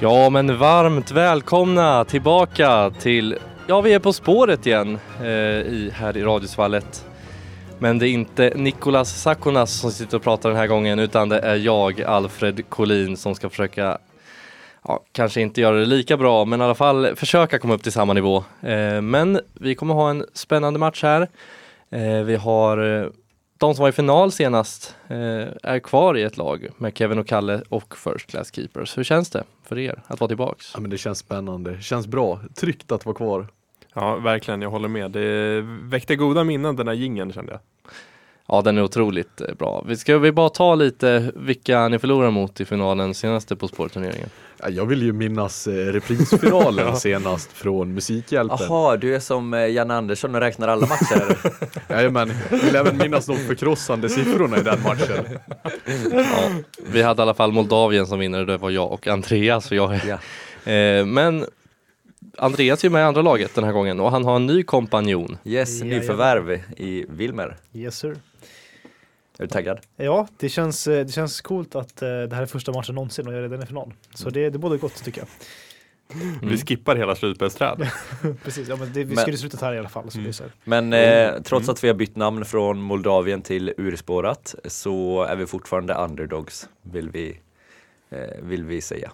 Ja, men varmt välkomna tillbaka till, ja vi är På spåret igen eh, i, här i Radiosvallet. Men det är inte Nikolas Sakonas som sitter och pratar den här gången utan det är jag, Alfred Collin, som ska försöka Ja, kanske inte göra det lika bra men i alla fall försöka komma upp till samma nivå. Eh, men vi kommer ha en spännande match här. Eh, vi har eh, de som var i final senast eh, är kvar i ett lag med Kevin och Kalle och First Class Keepers. Hur känns det för er att vara tillbaks? Ja, men det känns spännande, det känns bra, tryggt att vara kvar. Ja, verkligen, jag håller med. Det väckte goda minnen den här gingen kände jag. Ja, den är otroligt eh, bra. Vi ska vi bara ta lite vilka ni förlorar mot i finalen senaste På spåret-turneringen? Ja, jag vill ju minnas eh, reprisfinalen senast från Musikhjälpen. Jaha, du är som eh, Jan Andersson och räknar alla matcher. Jajamän, vill även minnas de förkrossande siffrorna i den matchen. Ja, vi hade i alla fall Moldavien som vinnare, det var jag och Andreas. Och jag. Ja. Eh, men Andreas är med i andra laget den här gången och han har en ny kompanjon. Yes, nyförvärv i Wilmer. Yes sir. Är du taggad? Ja, det känns, eh, det känns coolt att eh, det här är första matchen någonsin och jag är redan i final. Så det, det är både gott tycker jag. Vi skippar hela slutspelsträd. Precis, ja, men det, vi Men- skulle sluta här i alla fall. Så det är så här. Men eh, trots att vi har bytt namn från Moldavien till Urspårat så är vi fortfarande underdogs, vill vi, eh, vill vi säga.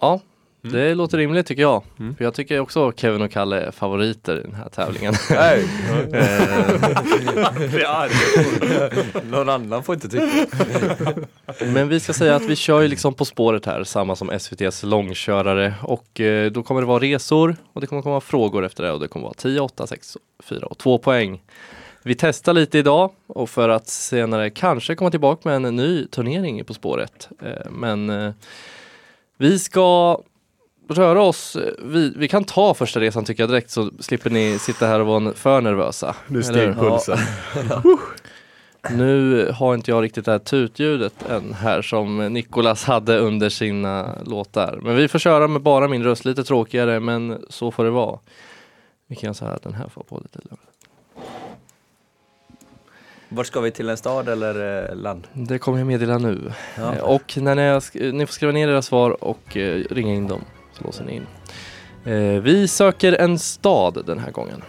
Ja, det låter rimligt tycker jag. Mm. För jag tycker också Kevin och Kalle är favoriter i den här tävlingen. Nej, någon annan får inte tycka. Men vi ska säga att vi kör ju liksom På spåret här, samma som SVTs långkörare och eh, då kommer det vara resor och det kommer komma frågor efter det och det kommer vara 10, 8, 6, 4 och 2 poäng. Vi testar lite idag och för att senare kanske komma tillbaka med en ny turnering På spåret. Eh, Men eh, vi ska röra oss, vi, vi kan ta första resan tycker jag direkt så slipper ni sitta här och vara för nervösa. Nu steg pulsen. Nu har inte jag riktigt det här tutljudet än här som Nikolas hade under sina låtar. Men vi får köra med bara min röst, lite tråkigare men så får det vara. Vi kan säga att den här får på lite lugn. Vart ska vi till en stad eller eh, land? Det kommer jag meddela nu. Ja. Och när ni, ni får skriva ner era svar och eh, ringa in dem. Låser ni in. Eh, vi söker en stad den här gången.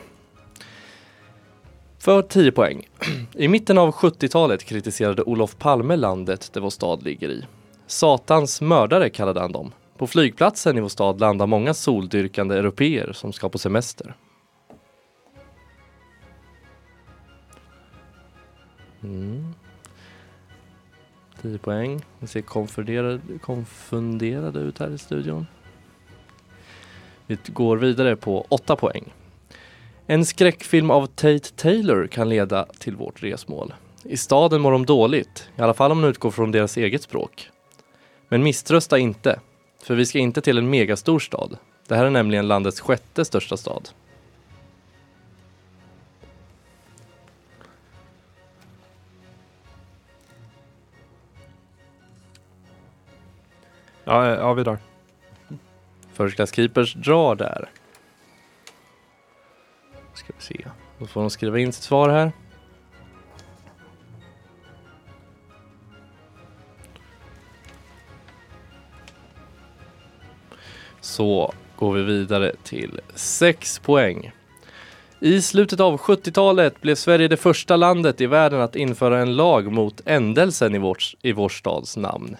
För 10 poäng. I mitten av 70-talet kritiserade Olof Palme landet där vår stad ligger i. Satans mördare kallade han dem. På flygplatsen i vår stad landar många soldyrkande europeer som ska på semester. Mm. 10 poäng. Ni ser konfunderade, konfunderade ut här i studion. Vi går vidare på 8 poäng. En skräckfilm av Tate Taylor kan leda till vårt resmål. I staden mår de dåligt, i alla fall om man utgår från deras eget språk. Men misströsta inte, för vi ska inte till en megastor stad. Det här är nämligen landets sjätte största stad. Ja, ja vi drar. First Class Keepers drar där. Ska vi se. Då får de skriva in sitt svar här. Så går vi vidare till 6 poäng. I slutet av 70-talet blev Sverige det första landet i världen att införa en lag mot ändelsen i, vår, i vår stads namn.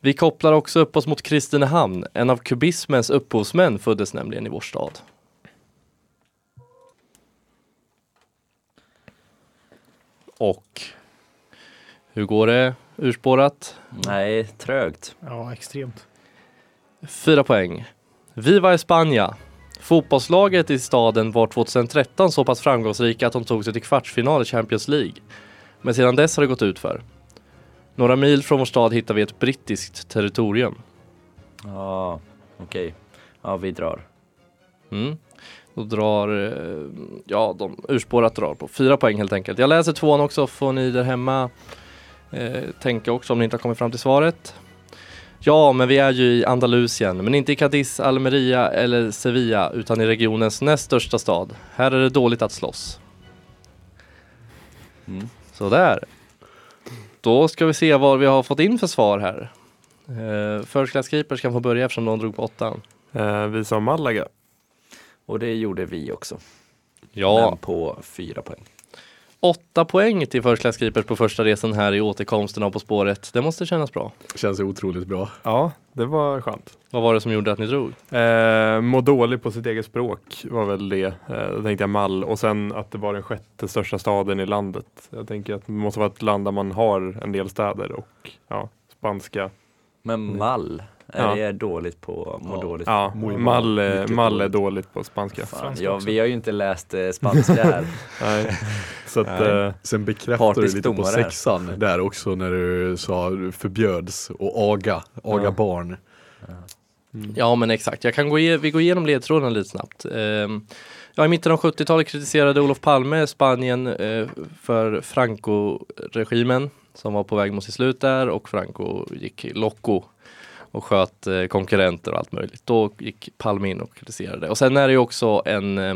Vi kopplar också upp oss mot Kristinehamn. En av kubismens upphovsmän föddes nämligen i vår stad. Och hur går det urspårat? Nej, trögt. Ja, extremt. Fyra poäng. Viva España! Fotbollslaget i staden var 2013 så pass framgångsrika att de tog sig till kvartsfinal i Champions League. Men sedan dess har det gått ut för. Några mil från vår stad hittar vi ett brittiskt territorium. Ja, okej. Ja, vi drar. Mm. Då drar, eh, ja de urspårat drar på fyra poäng helt enkelt. Jag läser tvåan också, får ni där hemma eh, tänka också om ni inte har kommit fram till svaret. Ja, men vi är ju i Andalusien, men inte i Cadiz, Almeria eller Sevilla, utan i regionens näst största stad. Här är det dåligt att slåss. Mm. Sådär. Då ska vi se vad vi har fått in för svar här. Eh, First Class Keepers kan få börja eftersom de drog på åttan. Eh, vi sa Malaga. Och det gjorde vi också. Ja, Men på fyra poäng. Åtta poäng till First Class Keepers på första resan här i återkomsten av På spåret. Det måste kännas bra. Känns otroligt bra. Ja, det var skönt. Vad var det som gjorde att ni drog? Eh, må dålig på sitt eget språk var väl det. Eh, då tänkte jag Mall och sen att det var den sjätte största staden i landet. Jag tänker att det måste vara ett land där man har en del städer och ja, spanska. Men mall, är Ja. det dåligt på må Ja. dåligt? Ja. Mall, är- Mycket Mall är dåligt. på spanska. Fan, ja, vi har ju inte läst eh, spanska här. Så att, eh, Sen bekräftar du lite på sexan där också när du sa förbjöds och aga, aga Ja. barn. Ja men exakt, jag kan gå vi går igenom ledtrådarna lite snabbt. Ehm, ja, I mitten av 70-talet kritiserade Olof Palme Spanien eh, för Franco-regimen som var på väg mot sitt slut där och Franco gick loco och sköt eh, konkurrenter och allt möjligt. Då gick Palme in och kritiserade. Och sen är det ju också en eh,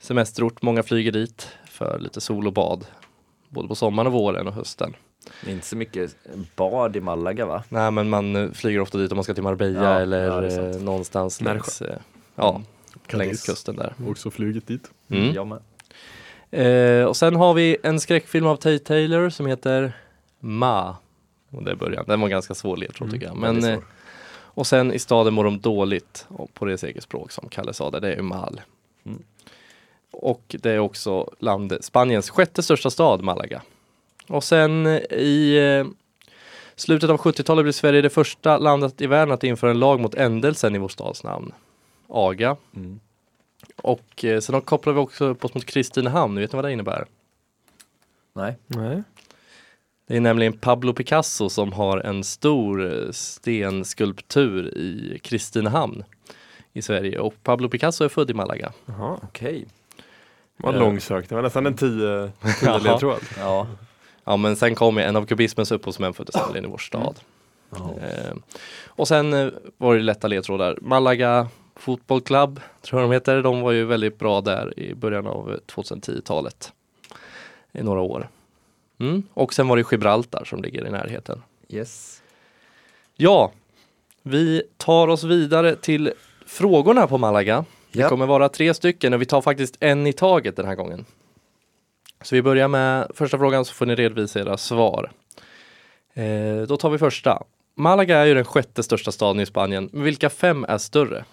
semesterort, många flyger dit för lite sol och bad. Både på sommaren och våren och hösten. Det är inte så mycket bad i Malaga va? Nej men man eh, flyger ofta dit om man ska till Marbella Ja, eller ja, det eh, någonstans längs, eh, ja, Cadiz. längs kusten där. Också flugit dit. Mm. Jag med. Eh, och sen har vi en skräckfilm av Tate Taylor som heter Ma. Och det är början. Den var ganska svår ledtråd Mm, tycker jag. Men, eh, och sen i staden mår de dåligt och på deras eget språk som Kalle sa det, det är Mal. Och det är också land, Spaniens sjätte största stad, Malaga. Och sen eh, i eh, slutet av 70-talet blev Sverige det första landet i världen att införa en lag mot ändelsen i vår stads namn. Aga. Mm. Och eh, sen kopplar vi också upp oss mot Kristinehamn, vet ni vad det innebär? Nej. nej. Det är nämligen Pablo Picasso som har en stor stenskulptur i Kristinehamn i Sverige och Pablo Picasso är född i Malaga. Jaha, Okej. det var Eh. långsökt. Det var nästan en tio, tio Jaha. ledtråd. Ja. Ja men sen kom ju en av kubismens upphovsmän föddes nämligen i vår stad. Eh, och sen eh, var det lätta ledtrådar. Malaga Football Club tror jag de heter. De var ju väldigt bra där i början av eh, 2010-talet. I några år. Mm. Och sen var det Gibraltar som ligger i närheten. Yes. Ja, vi tar oss vidare till frågorna på Malaga. Det Ja. kommer vara tre stycken och vi tar faktiskt en i taget den här gången. Så vi börjar med första frågan så får ni redovisa era svar. Eh, då tar vi första. Malaga är ju den sjätte största staden i Spanien. Men vilka fem är större?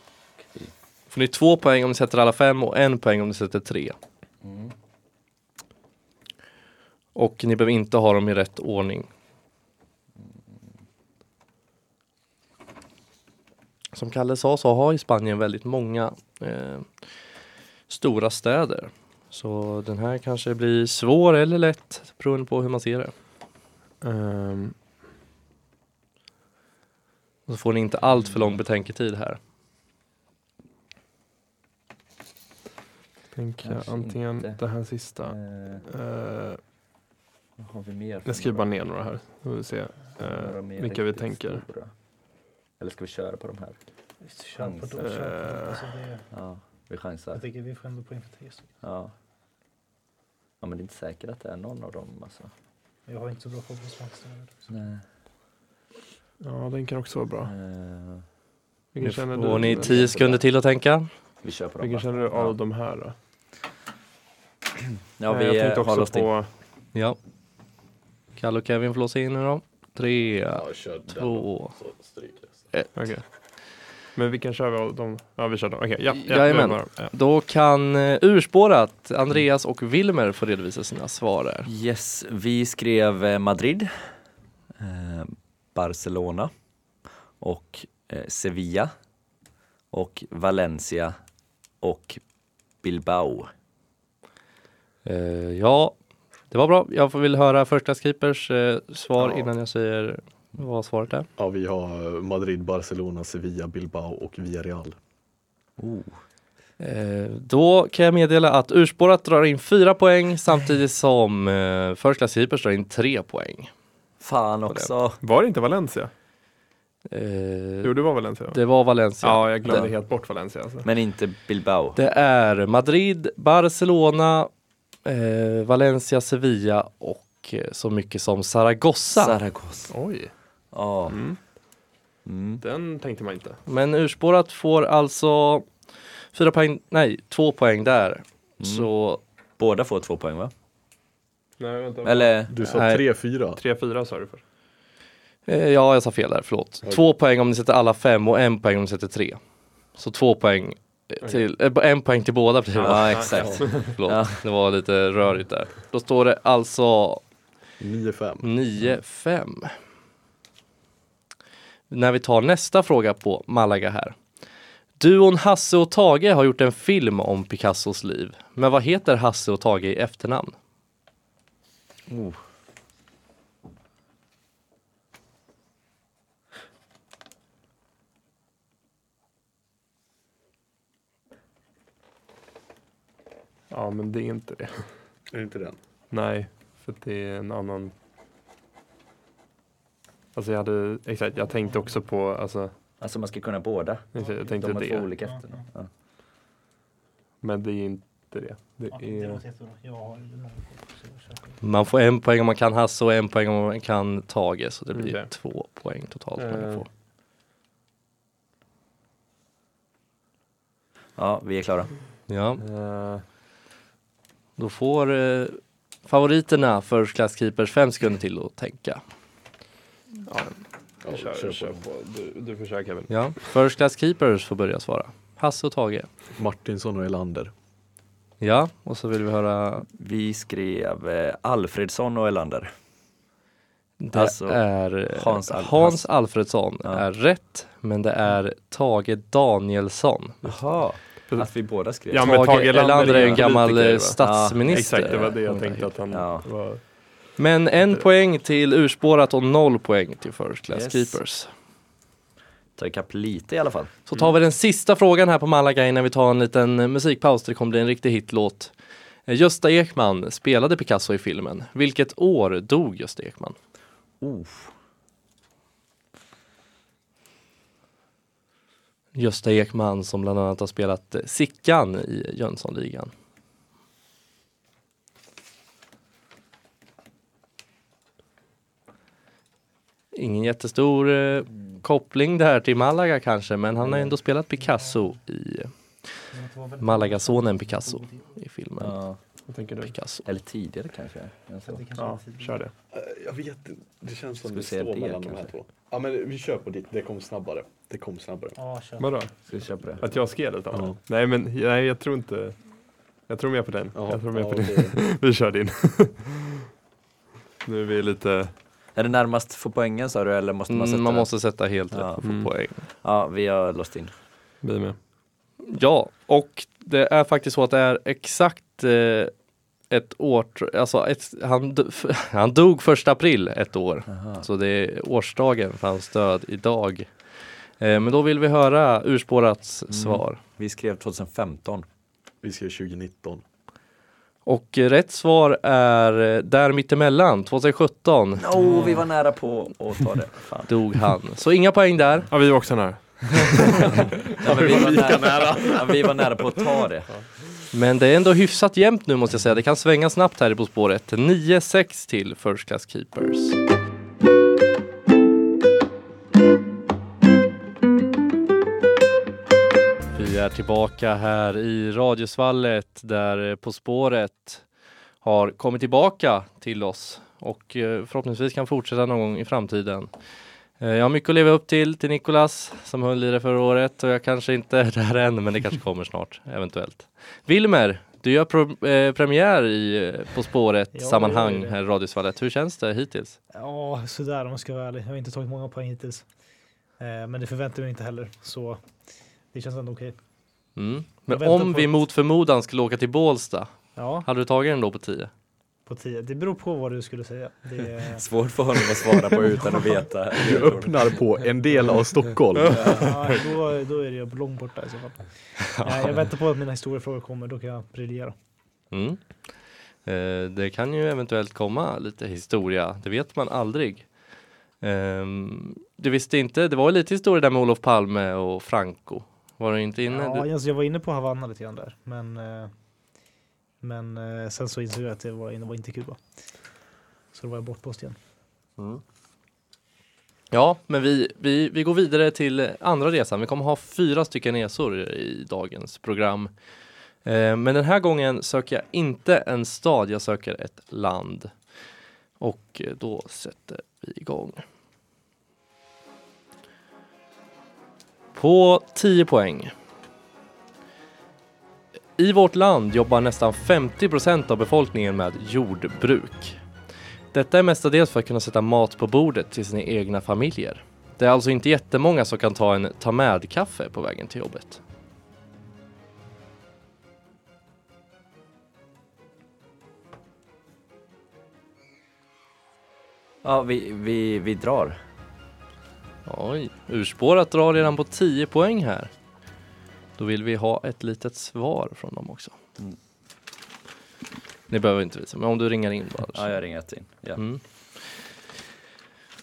Får ni två poäng om ni sätter alla fem och en poäng om ni sätter tre. Och ni behöver inte ha dem i rätt ordning. Som Kalle sa så har ju Spanien väldigt många eh, stora städer. Så den här kanske blir svår eller lätt beroende på hur man ser det. Ehm, Och så får ni inte allt för lång betänketid här. tänker jag antingen inte. det här sista. Eh, vad har vi mer? jag skriver bara ner några här. Så vi se mer vilka vi tänker. stora? Eller ska vi köra på de här? Visst, kör på då, kör på. Alltså, det, Ja, vi chansar. jag tycker vi får ändå poäng för tre stycken. Ja. Ja men det är inte säkert att det är någon av dem alltså. Jag har inte så bra koll på smakstäder. Nej. Ja, den kan också vara bra. Eh, Vilken känner får du? ni tio sekunder till att tänka. vi kör på dem Vilken känner du Ja. av de här då? Ja Eh, vi jag eh, tänkte också till. på Ja. Kalle och Kevin får låsa in nu då. Tre, två. Okej. Men vi av dem? Ja, vi kör dem. Okej, ja. ja Jajamän. Ja. Då kan eh, urspårat Andreas och Wilmer få redovisa sina svar där. Yes, vi skrev eh, Madrid, eh, Barcelona och eh, Sevilla och Valencia och Bilbao. Eh, ja, det var bra. Jag vill höra första Skipers eh, svar innan jag säger vad svaret är. Ja, vi har Madrid, Barcelona, Sevilla, Bilbao och Villarreal. Oh. Eh, då kan jag meddela att urspårat drar in fyra poäng samtidigt som eh, First Class Keepers drar in tre poäng. Fan också. Var det inte Valencia? Eh, Jo, det var Valencia. det var Valencia. Ja, jag glömde Det- helt bort Valencia. Alltså. Men inte Bilbao. Det är Madrid, Barcelona, eh, Valencia, Sevilla och eh, så mycket som Zaragoza. Zaragoza. Oj. Ja, Mm. Mm. Den tänkte man inte. Men urspårat får alltså fyra poäng, nej två poäng där. Mm. Så Båda får två poäng va? Nej, vänta. Eller? Du sa Nej. 3-4. 3-4 sa du först. eh, ja, jag sa fel där, förlåt. Två poäng om ni sätter alla fem och en poäng om ni sätter tre. Så två poäng eh, till, eh, en poäng till båda blir det. Ja, exakt. Förlåt, Ja. det var lite rörigt där. Då står det alltså 9-5. 9-5. När vi tar nästa fråga på Malaga här. Duon Hasse och Tage har gjort en film om Picassos liv. Men vad heter Hasse och Tage i efternamn? Oh. Ja, men det är inte det. Är det inte den? Nej, för det är en annan. Alltså jag hade, exakt, jag tänkte också på, alltså, Alltså man ska kunna båda. exakt, jag tänkte De har två det. olika efternamn. Ja. Men det är inte det. Det är. Man får en poäng om man kan Hasse och en poäng om man kan Tage. Så det blir Okej. två poäng totalt. man Eh. får. ja, vi är klara. Ja, eh, då får eh, favoriterna First Class Keepers fem sekunder till att tänka. Ja, Ja, kör, kör, på. Du, du får köra Kevin. Ja, First Class Keepers får börja svara. Hasse och Tage. Martinsson och Elander. Ja, och så vill vi höra Vi skrev eh, Alfredsson och Elander. Det Alltså, är eh, Hans Al- Hans Alfredsson Ja. är rätt, men det är Tage Danielsson. Jaha, att vi båda skrev. Ja, men Tage Tage Erlander är en gammal politiker, eh, statsminister. Exakt, det var det jag Ja. tänkte att han Ja. var. Men en poäng till urspårat och noll poäng till First Class Yes. Keepers. Ta ikapp lite i alla fall. Så tar vi den sista frågan här på Malaga innan vi tar en liten eh, musikpaus. Det kommer bli en riktig hitlåt. Eh, Gösta Ekman spelade Picasso i filmen. Vilket år dog Gösta Ekman? Oh. Gösta Ekman som bland annat har spelat eh, Sickan i Jönssonligan. Ingen jättestor eh, koppling där till Malaga kanske, men han har ändå spelat Picasso i Malagasonen Picasso i filmen Ja. Vad tänker du? Picasso. Eller tidigare kanske. Alltså. Ja, kör det. Jag vet inte. Det känns som Ska vi står det mellan de här kanske? två. Ja men vi kör på ditt. Det kom snabbare. Det kom snabbare. Ja, kör. Vadå? Ska vi köra på det? Att jag skrev det? Ja. Nej, men nej, jag tror inte. Jag tror mer på den. Ja, jag tror mer ja, på din. det- Vi kör din. nu är vi lite. Är det närmast få poängen sa du eller måste man sätta Mm, man den? måste sätta helt rätt Ja. för att få Mm. poäng. Ja, vi har låst in. Vi med. Ja, och det är faktiskt så att det är exakt eh, ett år, alltså ett, han, han dog första april ett år. Aha. Så det är årsdagen för hans död idag. Eh, men då vill vi höra urspårats Mm. svar. Vi skrev 2015. Vi ska 2019. Och rätt svar är eh, där mittemellan, 2017 Oh, vi var nära på att ta det. Fan. dog han. Så inga poäng där. Ja, vi var också nära. Ja, vi, var nära. Ja, vi var nära på att ta det. Men det är ändå hyfsat jämnt nu måste jag säga. Det kan svänga snabbt här i På spåret. 9-6 till First Class Keepers. Är tillbaka här i Radiosvallet där eh, På spåret har kommit tillbaka till oss och eh, förhoppningsvis kan fortsätta någon gång i framtiden. Eh, Jag har mycket att leva upp till till Nikolas som höll i det förra året och jag kanske inte är där än men det kanske kommer snart eventuellt. Wilmer, du gör pro- eh, premiär i På spåret Ja, sammanhang det gör jag. här i Radiosvallet. Hur känns det hittills? Ja, sådär om jag ska vara ärlig. Jag har inte tagit många poäng hittills. Eh, men det förväntar jag mig inte heller. Så det känns ändå okej. Mm. Men om vi att- mot förmodan skulle åka till Bålsta, Ja, hade du tagit den då på 10? på 10. Det beror på vad du skulle säga. Det är, Svårt för honom att svara på utan att veta. Du öppnar på en del av Stockholm. ja, då, då är det ju långt borta i så fall. Jag väntar på att mina historiefrågor kommer. Då kan jag briljera. Mm. Eh, det kan ju eventuellt komma lite historia, det vet man aldrig. Ehm, du visste inte, det var lite historia där med Olof Palme och Franco. Var du inte inne? Ja, alltså jag var inne på Havanna lite grann där. Men, eh, men eh, sen så insåg jag att det var, det var inte Kuba. Så då var jag bortblåst igen. mm. Ja, men vi, vi, vi går vidare till andra resan. Vi kommer ha fyra stycken resor i dagens program. Eh, men den här gången söker jag inte en stad, jag söker ett land. Och då sätter vi igång. På 10 poäng. I vårt land jobbar nästan 50 procent av befolkningen med jordbruk. Detta är mestadels för att kunna sätta mat på bordet till sina egna familjer. Det är alltså inte jättemånga som kan ta en ta med-kaffe på vägen till jobbet. Ja, vi, vi, vi drar. Oj, urspårat drar redan på 10 poäng här. Då vill vi ha ett litet svar från dem också. Mm. Ni behöver inte visa, men om du ringer in bara. Ja, jag ringer in. Ja. Mm.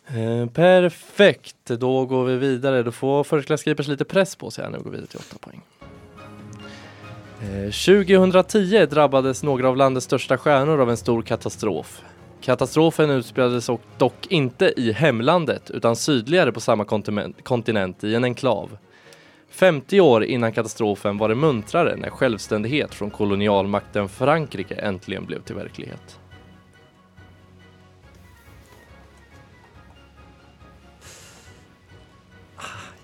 Eh, perfekt, då går vi vidare. Då får förstklassgripers lite press på sig här nu och går vidare till 8 poäng. Eh, 2010 drabbades några av landets största stjärnor av en stor katastrof. Katastrofen utspelades dock inte i hemlandet utan sydligare på samma kontinent, i en enklav. 50 år innan katastrofen var det muntrare när självständighet från kolonialmakten Frankrike äntligen blev till verklighet.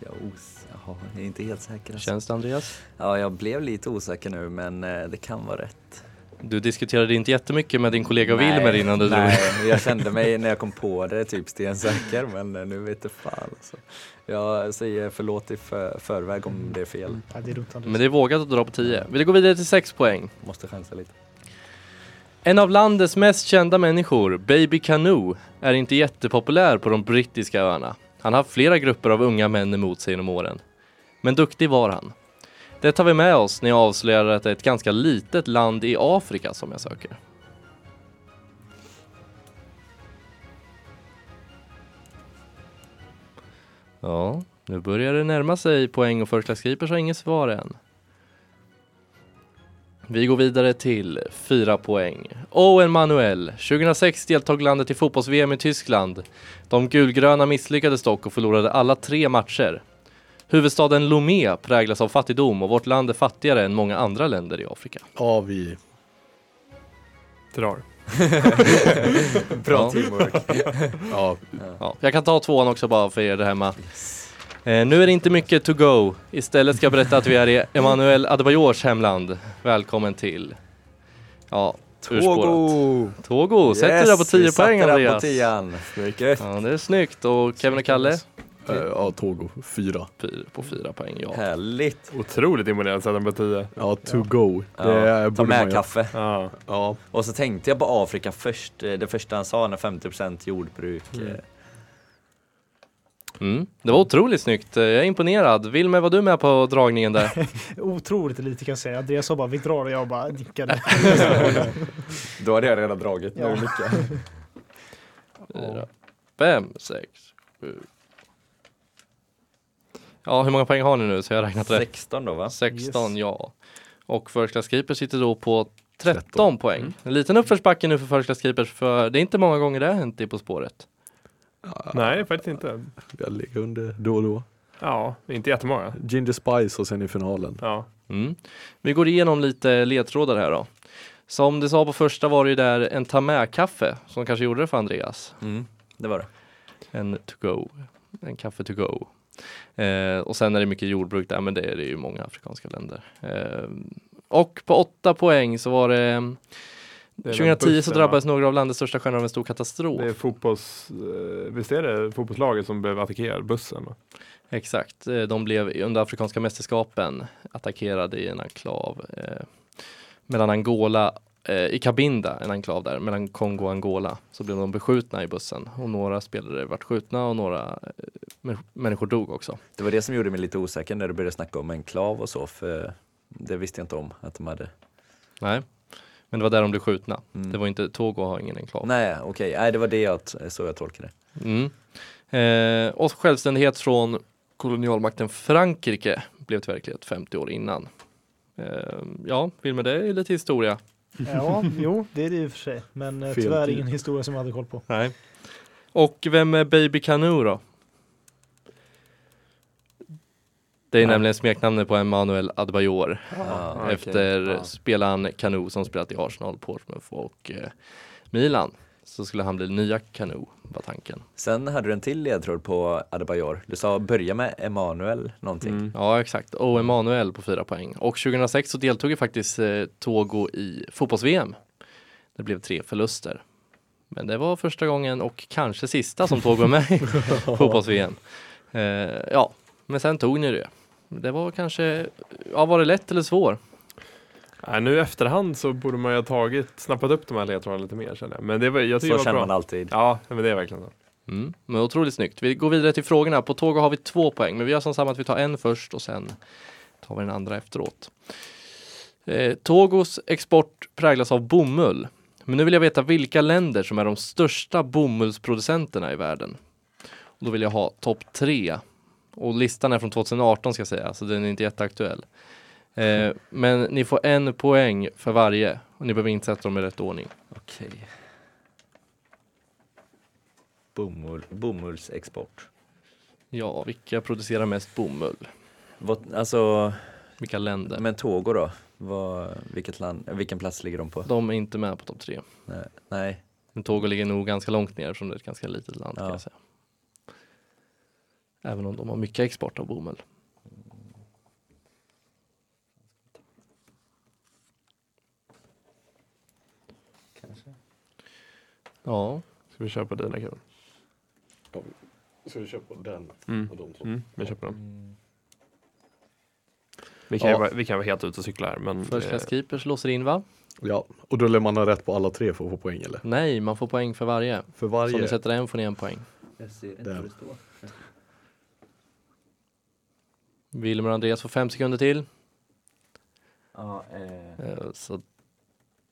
Jag, os- Jaha, jag är inte helt säker. Alltså. Känns det Andreas? Ja, jag blev lite osäker nu, men eh, det kan vara rätt. Du diskuterade inte jättemycket med din kollega Nej, Wilmer innan du drog. Nej, jag kände mig när jag kom på det typ stensäker, men nu vet jag fan. Alltså. Jag säger förlåt i för, förväg om det är fel. Ja, det är. Men det är vågat att dra på 10. Vi går vidare till 6 poäng. Måste chansa lite. En av landets mest kända människor, Baby Canoe, är inte jättepopulär på de brittiska öarna. Han har haft flera grupper av unga män emot sig genom åren. Men duktig var han. Det tar vi med oss när jag avslöjar att det är ett ganska litet land i Afrika som jag söker. Ja, nu börjar det närma sig poäng och förstklassgripers har inget svar än. Vi går vidare till fyra poäng. Owen Manuel. 2006 deltog landet i fotbolls-VM i Tyskland. De gulgröna misslyckades dock och förlorade alla tre matcher. Huvudstaden Lomé präglas av fattigdom och vårt land är fattigare än många andra länder i Afrika. Ja, vi... Drar. Bra Ja. teamwork. Ja, Ja, jag kan ta tvåan också bara för er där hemma. Eh, nu är det inte mycket to go. Istället ska jag berätta att vi är i Emanuel Adebayors hemland. Välkommen till... Ja. Togo! Togo, sätter du där på 10 vi satte poäng den på Andreas. tian. Snyggt. Ja, det är snyggt. Och Kevin och Kalle? Eh, ja Togo, fyra. Fyra på fyra poäng, ja. Härligt. Otroligt imponerande att sätta den på 10. Ja, to go. Det Ja, ta med kaffe. Ja. Ja, Och så tänkte jag på Afrika först, eh, det första han sa när 50% jordbruk. Mm. eh, Mm. Det var otroligt snyggt. Jag är imponerad. Wilmer, var du med på dragningen där? Otroligt lite kan jag säga. Andreas sa bara vi drar och jag bara nickade. Då hade jag redan dragit. Ja. Fyra, fem, sex, sju. Ja, hur många poäng har ni nu? Så jag har räknat rätt. 16 då va? 16, Yes. ja. Och First Class Keeper sitter då på 13, 13. poäng. Mm. En liten uppförsbacke nu för First Class Keepers för det är inte många gånger det har hänt i På spåret. Nej, faktiskt inte. jag ligger under då och då. Ja, inte jättemånga. Ginger Spice och sen i finalen. Ja. Mm. Vi går igenom lite ledtrådar här då. Som du sa på första var det ju där en ta med-kaffe som kanske gjorde det för Andreas. Mm, det var det. En to go, en kaffe to go. Eh, och sen är det mycket jordbruk där, men det är det ju i många afrikanska länder. Eh, och på åtta poäng så var det Det är 2010 den så bussen, drabbades några av landets största stjärnor av en stor katastrof. Det är fotbolls... eh, Visst är det fotbollslaget som blev attackerad, bussen? va? Exakt, eh, de blev under Afrikanska mästerskapen attackerade i en enklav eh, mellan Angola, eh, i Cabinda, en enklav där, mellan Kongo och Angola. Så blev de beskjutna i bussen och några spelare vart skjutna och några eh, män- människor dog också. Det var det som gjorde mig lite osäker när du började snacka om enklav och så, för det visste jag inte om att de hade. Nej, men det var där de blev skjutna. Mm. Det var inte, Togo har ingen enklav. Nej, okej, nej det var det jag, så jag tolkade det. Mm. Eh, och självständighet från kolonialmakten Frankrike blev till verklighet 50 år innan. Eh, ja, vill med det är lite historia. Ja, jo, det är det i och för sig. Men eh, Fel tyvärr tid. ingen historia som jag hade koll på. Nej. Och vem är Baby Canoe då? Det är ja. nämligen smeknamnet på Emmanuel Adebayor. Ah, ah. efter okay. ah. spelaren Canoe som spelat i Arsenal, Portsmouth och eh, Milan. Så skulle han bli nya Canoe var tanken. Sen hade du en till ledtråd på Adebayor. Du sa börja med Emanuel någonting. Mm. Ja exakt, och Emanuel på fyra poäng. Och 2006 så deltog ju faktiskt eh, Togo i fotbolls-VM. Det blev tre förluster. Men det var första gången och kanske sista som Togo var med i fotbolls-VM. Eh, ja, men sen tog ni det. Det var kanske, ja var det lätt eller svår? Nej, nu i efterhand så borde man ju ha tagit, snappat upp de här ledtrådarna lite mer känner jag. Men det var, jag tycker Så det känner var man bra. alltid. Ja, men det är verkligen så. Mm, men otroligt snyggt. Vi går vidare till frågorna. På Togo har vi två poäng, men vi gör som samma att vi tar en först och sen tar vi den andra efteråt. Eh, Togos export präglas av bomull. Men nu vill jag veta vilka länder som är de största bomullsproducenterna i världen. Och då vill jag ha topp tre. Och listan är från 2018 ska jag säga, så den är inte jätteaktuell. Eh, men ni får en poäng för varje och ni behöver inte sätta dem i rätt ordning. Okej. Bomull, bomullsexport. Ja, vilka producerar mest bomull? Vad, alltså, Vilka länder? men Togo då? Vad, vilket land, vilken plats ligger de på? De är inte med på topp tre. Nej. Nej. Men Togo ligger nog ganska långt ner eftersom det är ett ganska litet land kan Ja. jag säga. Även om de har mycket export av bomull. Ja, Ska vi köpa dina Kevin? Ska vi köpa den Mm. och de två? Mm, vi köper dem. Vi kan, Ja. vara, vi kan vara helt ute och cykla här men First eh, class keepers låser in va? Ja, och då lär man ha rätt på alla tre för att få poäng eller? Nej, man får poäng för varje. För Så om ni varje? sätter en får ni en poäng. Jag ser inte Där. vad det står. Wilmer och Andreas får fem sekunder till. Ja, eh, Eh, Så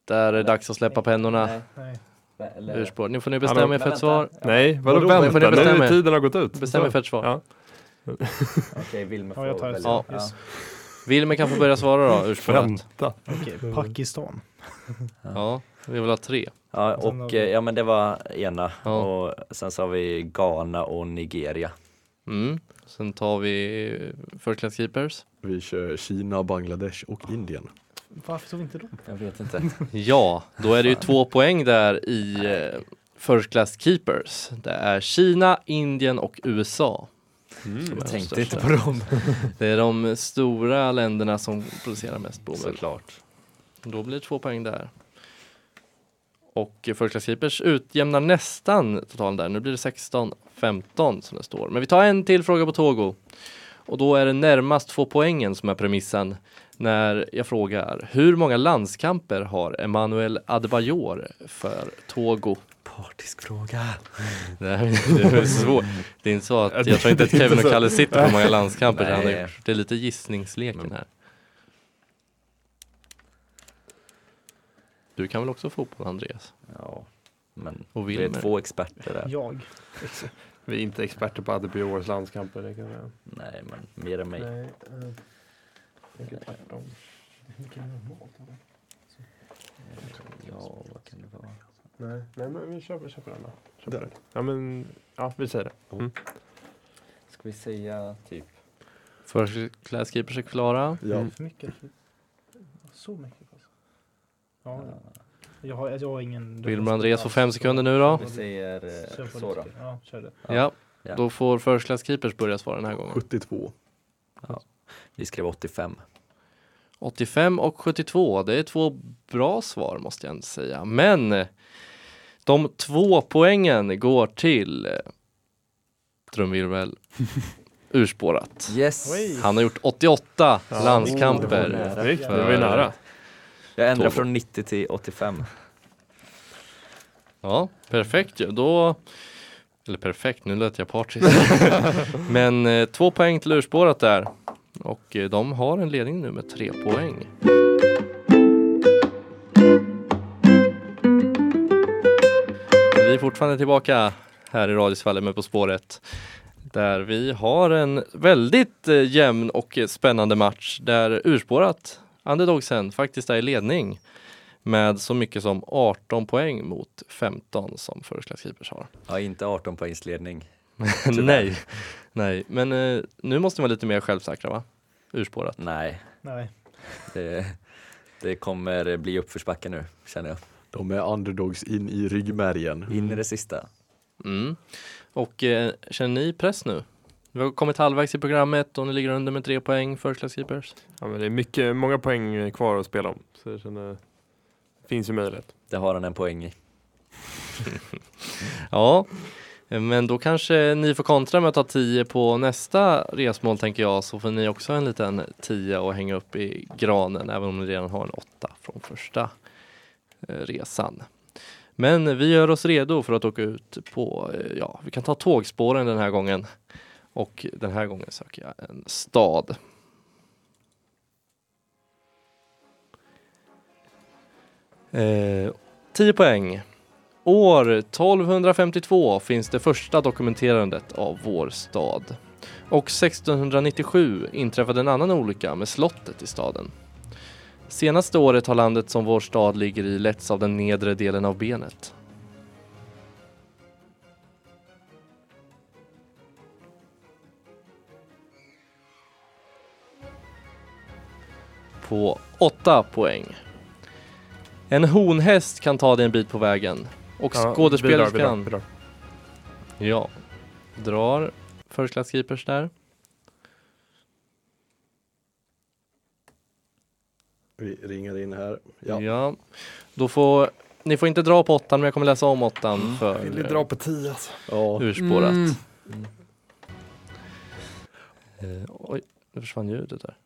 där är det dags att släppa pennorna nej, Nej. Eller- ur spår. Ni får nu bestämma er för ett svar. vänta. Nej, vadå, Vadå, vänta? får ni Nu är tiden har gått ut. Bestäm er för ett svar. Ja. Okej, Wilmer Ja, jag får tar välja. Ja, yes. Wilmer kan få börja svara då, ur spåret. Vänta. Okej, Pakistan. Ja, vi vill ha tre. Ja, Och eh, ja men det var ena Ja. och sen så har vi Ghana och Nigeria. Mm. Sen tar vi First Class Keepers. Vi kör Kina, Bangladesh och Indien. Varför tog vi inte dem? Jag vet inte. Ja, då är det ju två poäng där i eh, First Class Keepers. Det är Kina, Indien och USA. Mm. de tänkte inte största. på dem. Det är de stora länderna som producerar mest bomull. Såklart. Då blir det två poäng där. Och First Class Keepers utjämnar nästan totalen där. Nu blir det 16-15 som det står. Men vi tar en till fråga på Togo. Och då är det närmast få poängen som är premissen när jag frågar hur många landskamper har Emmanuel Adebayor för Togo? Partisk fråga. Det är, det är svårt. Det är inte så att jag tror inte att Kevin och Kalle sitter på många landskamper. Nej. Han gjort. Det är lite gissningsleken här. Du kan väl också fotboll Andreas? Ja, men Och vi är två experter där. Jag. Vi är inte experter på Adebayor's landskamper. Det kan jag. Nej, men mer än mig. Nej, eh, tvärtom. Ja, vad kan det vara? Nej, nej men vi köper, köper den då. Köper den. Ja men, ja vi säger det. Mm. Ska vi säga typ? First Class Keepers är klara. Ja, Mm. För mycket. Så mycket. Alltså. Ja, jag har, jag har ingen... Wilmer Andreas får fem sekunder nu då. Vi säger eh, så då. Ja, kör det. Ja, Ja. då får First Class Keepers börja svara den här gången. 72. Vi skrev 85. 85 och 72, det är två bra svar måste jag säga. Men de två poängen går till eh, trumvirvel urspårat. Yes! Han har gjort 88 Ja. landskamper. Det var Snyggt, det var ju nära. Jag ändrar från 90 till 85. Ja, perfekt ju. Då, eller perfekt, nu lät jag partisk. Men eh, två poäng till urspårat där. Och eh, de har en ledning nu med tre poäng. Vi är fortfarande tillbaka här i Radiosvallet med På spåret. Där vi har en väldigt eh, jämn och spännande match där urspårat Underdogsen faktiskt är i ledning med så mycket som 18 poäng mot 15 som Keepers har. Ja, inte 18 poängsledning. Nej, nej, men eh, nu måste ni vara lite mer självsäkra va? Urspårat. Nej, Nej. det, det kommer bli uppförsbacke nu känner jag. De är underdogs in i ryggmärgen. In i det sista. Mm. Och eh, känner ni press nu? Vi har kommit halvvägs i programmet och ni ligger under med tre poäng First Class Keepers. Ja, men det är mycket, många poäng kvar att spela om. Så jag känner, det finns ju möjlighet. Det har han en poäng i. Ja, Eh, men då kanske ni får kontra med att ta 10 på nästa resmål tänker jag så får ni också en liten 10 att hänga upp i granen även om ni redan har en 8 från första eh, resan. Men vi gör oss redo för att åka ut på, eh, ja vi kan ta tågspåren den här gången. Och den här gången söker jag en stad. Eh, 10 poäng. År 1252 finns det första dokumenterandet av vår stad. Och 1697 inträffade en annan olycka med slottet i staden. Senaste året har landet som vår stad ligger i letts av den nedre delen av benet. På 8 poäng. En honhäst kan ta dig en bit på vägen. Och Ja, skådespelerskan... Ja. Drar First Class Keepers där. Vi ringer in här. Ja. Ja. Då får ni får inte dra på åttan men jag kommer läsa om åttan för Vill ni dra på 10 alltså? ja. urspårat. Mm. Eh, oj, nu försvann ljudet där.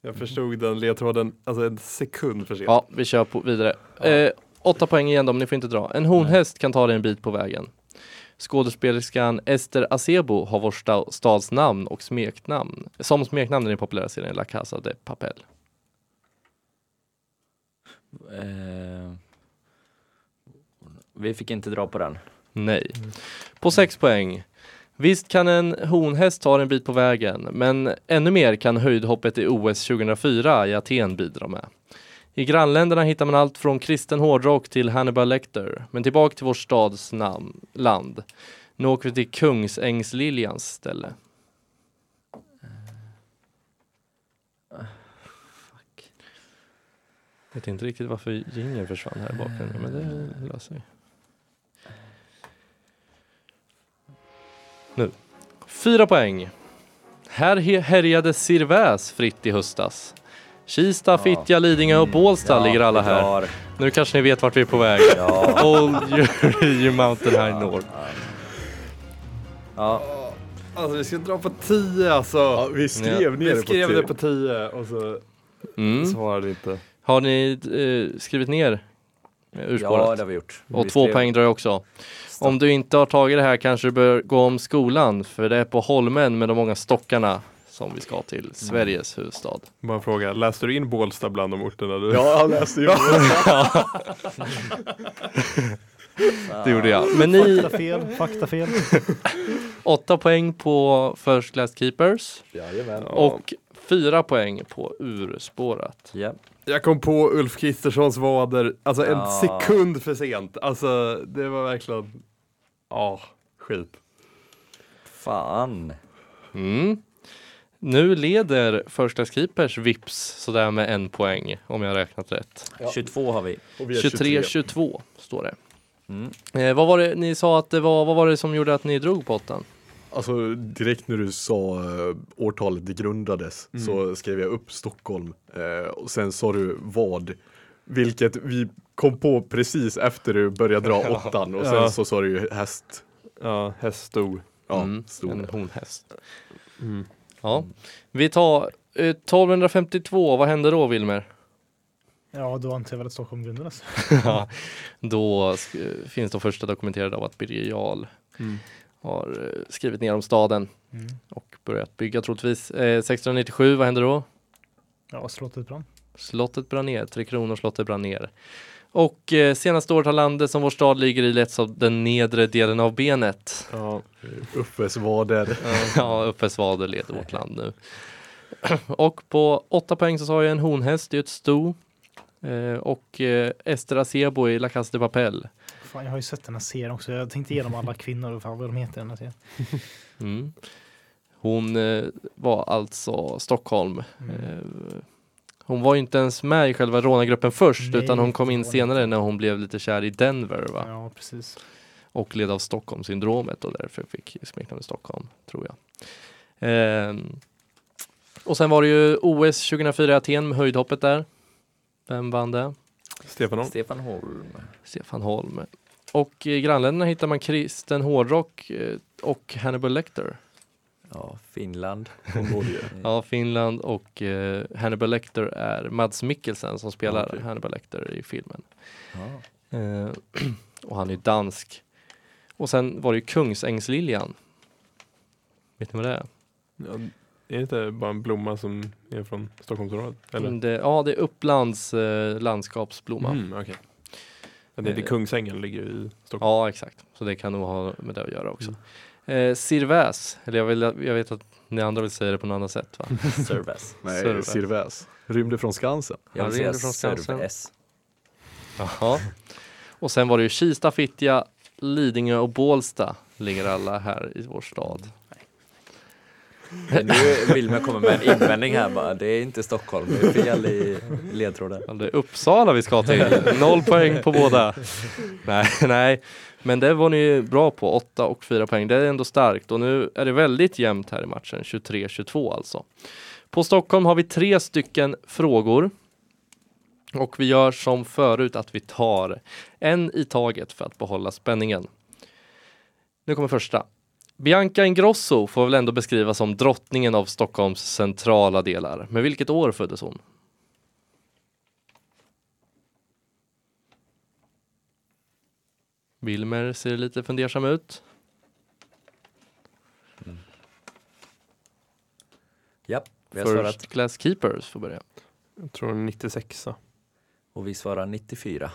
Jag förstod den ledtråden, alltså en sekund för sent. Ja, vi kör på vidare. Eh, åtta poäng igen men ni får inte dra. En honhäst kan ta dig en bit på vägen. Skådespelerskan Ester Acebo har vår sta- stads namn och smeknamn. Som smeknamn i den populära serien La Casa de Papel. Eh, vi fick inte dra på den. Nej. På sex poäng. Visst kan en honhäst ta en bit på vägen, men ännu mer kan höjdhoppet i OS 2004 i Aten bidra med. I grannländerna hittar man allt från kristen hårdrock till Hannibal Lecter. Men tillbaka till vår stads namn, land. Nu åker vi till Kungsängsliljans ställe. Jag vet inte riktigt varför jingeln försvann här i bakgrunden, men det löser vi. Nu. Fyra poäng. Här härjade Sirväs fritt i höstas. Kista, Ja. Fittja, Lidingö och Bålsta ligger alla här. Nu kanske ni vet vart vi är på väg. Ja. Old Jury Mountain High North. Ja, Alltså vi ska dra på 10 alltså. Ja, vi skrev Ja. ner vi det på skrev tio. det på 10 och så Mm. svarade inte. Har ni eh, skrivit ner eh, ja, urspåret? det har vi gjort. och Vi två skrev- poäng drar jag också. Om du inte har tagit det här kanske du bör gå om skolan för det är på Holmen med de många stockarna som vi ska till Sveriges huvudstad. Bara en fråga, läste du in Bålsta bland de orterna du? Ja, han läste ju. Det gjorde jag. Men ni, Faktafel, faktafel. åtta poäng på First Class Keepers Jajamän. Ja. och fyra poäng på urspårat. Ja. Jag kom på Ulf Kristerssons vader, alltså en Ja. sekund för sent. Alltså det var verkligen, ja, skit. Fan. Mm. Nu leder First Class Keepers Vips sådär med en poäng om jag har räknat rätt. Ja. 22 har vi. Vi är 23-22 står det. Mm. Eh, vad var det ni sa att det var, vad var det som gjorde att ni drog på åttan? Alltså direkt när du sa uh, årtalet det grundades Mm. så skrev jag upp Stockholm eh, och sen sa du vad. Vilket vi kom på precis efter du började dra åttan och sen Ja. så sa du ju häst. Ja, häststo. Ja, Mm, stor. en honhäst. Mm. Ja. Vi tar eh, 1252, vad hände då Wilmer? Ja, då antar jag väl att Stockholm grundades. Ja, då sk- finns de första dokumenterade av att Birger Jarl Mm. har eh, skrivit ner om staden Mm. och börjat bygga troligtvis. Eh, 1697, vad hände då? Ja, slottet brann. Slottet brann ner, Tre Kronor slottet brann ner. Och eh, senaste året har landet som vår stad ligger i letts av den nedre delen av benet. Ja. Uffes vader. Ja, Uppesvader leder vårt land nu. Och på åtta poäng så sa jag en honhäst, är ett sto. Eh, och eh, Ester Acebo i La Casa de Papel. Fan, jag har ju sett den här serien också. Jag tänkte igenom alla kvinnor och fan vad de heter i den här serien. Mm. Hon eh, var alltså Stockholm. Mm. Eh, hon var ju inte ens med i själva rånargruppen först Nej, utan hon kom in senare när hon blev lite kär i Denver va? Ja, precis. och led av Stockholmssyndromet och därför fick smeknamnet Stockholm, tror jag. Ehm, och sen var det ju OS 2004 i Aten med höjdhoppet där. Vem vann det? Stefan Holm. Stefan Holm. Stefan Holm. Och i grannländerna hittar man kristen hårdrock eh, och Hannibal Lecter. Ja, Finland. Ja, Finland och eh, Hannibal Lecter är Mads Mikkelsen som spelar okej. Hannibal Lecter i filmen. Ja. Eh, och han är dansk. Och sen var det ju Kungsängsliljan. Vet ni vad det är? Ja, är det inte bara en blomma som är från Stockholmsområdet? Eller? Det, ja, det är Upplands eh, landskapsblomma. Mm. Men det är inte Eh, Kungsängen ligger ju i Stockholm. Ja, exakt. Så det kan nog ha med det att göra också. Eh, Sirväs, eller jag, vill, jag vet att ni andra vill säga det på något annat sätt va? Service. Nej. Sirväs. Rymde från Skansen. Jag vill säga ringde från Skansen. Jaha. Och sen var det ju Kista, Fittja, Lidingö och Bålsta ligger alla här i vår stad. Nu vill man komma med en invändning här bara. Det är inte Stockholm, det är fel i ledtråden. Ja, Det är Uppsala vi ska till. Noll poäng på båda. Nej, nej, men det var ni bra på. 8 och 4 poäng. Det är ändå starkt och nu är det väldigt jämnt här i matchen. 23-22 alltså. På Stockholm har vi tre stycken frågor. Och vi gör som förut att vi tar en i taget för att behålla spänningen. Nu kommer första. Bianca Ingrosso får väl ändå beskrivas som drottningen av Stockholms centrala delar. Men vilket år föddes hon? Wilmer ser lite fundersam ut. Ja, vi har svarat. First Class Keepers får börja. Jag tror 96 Och vi svarar 94.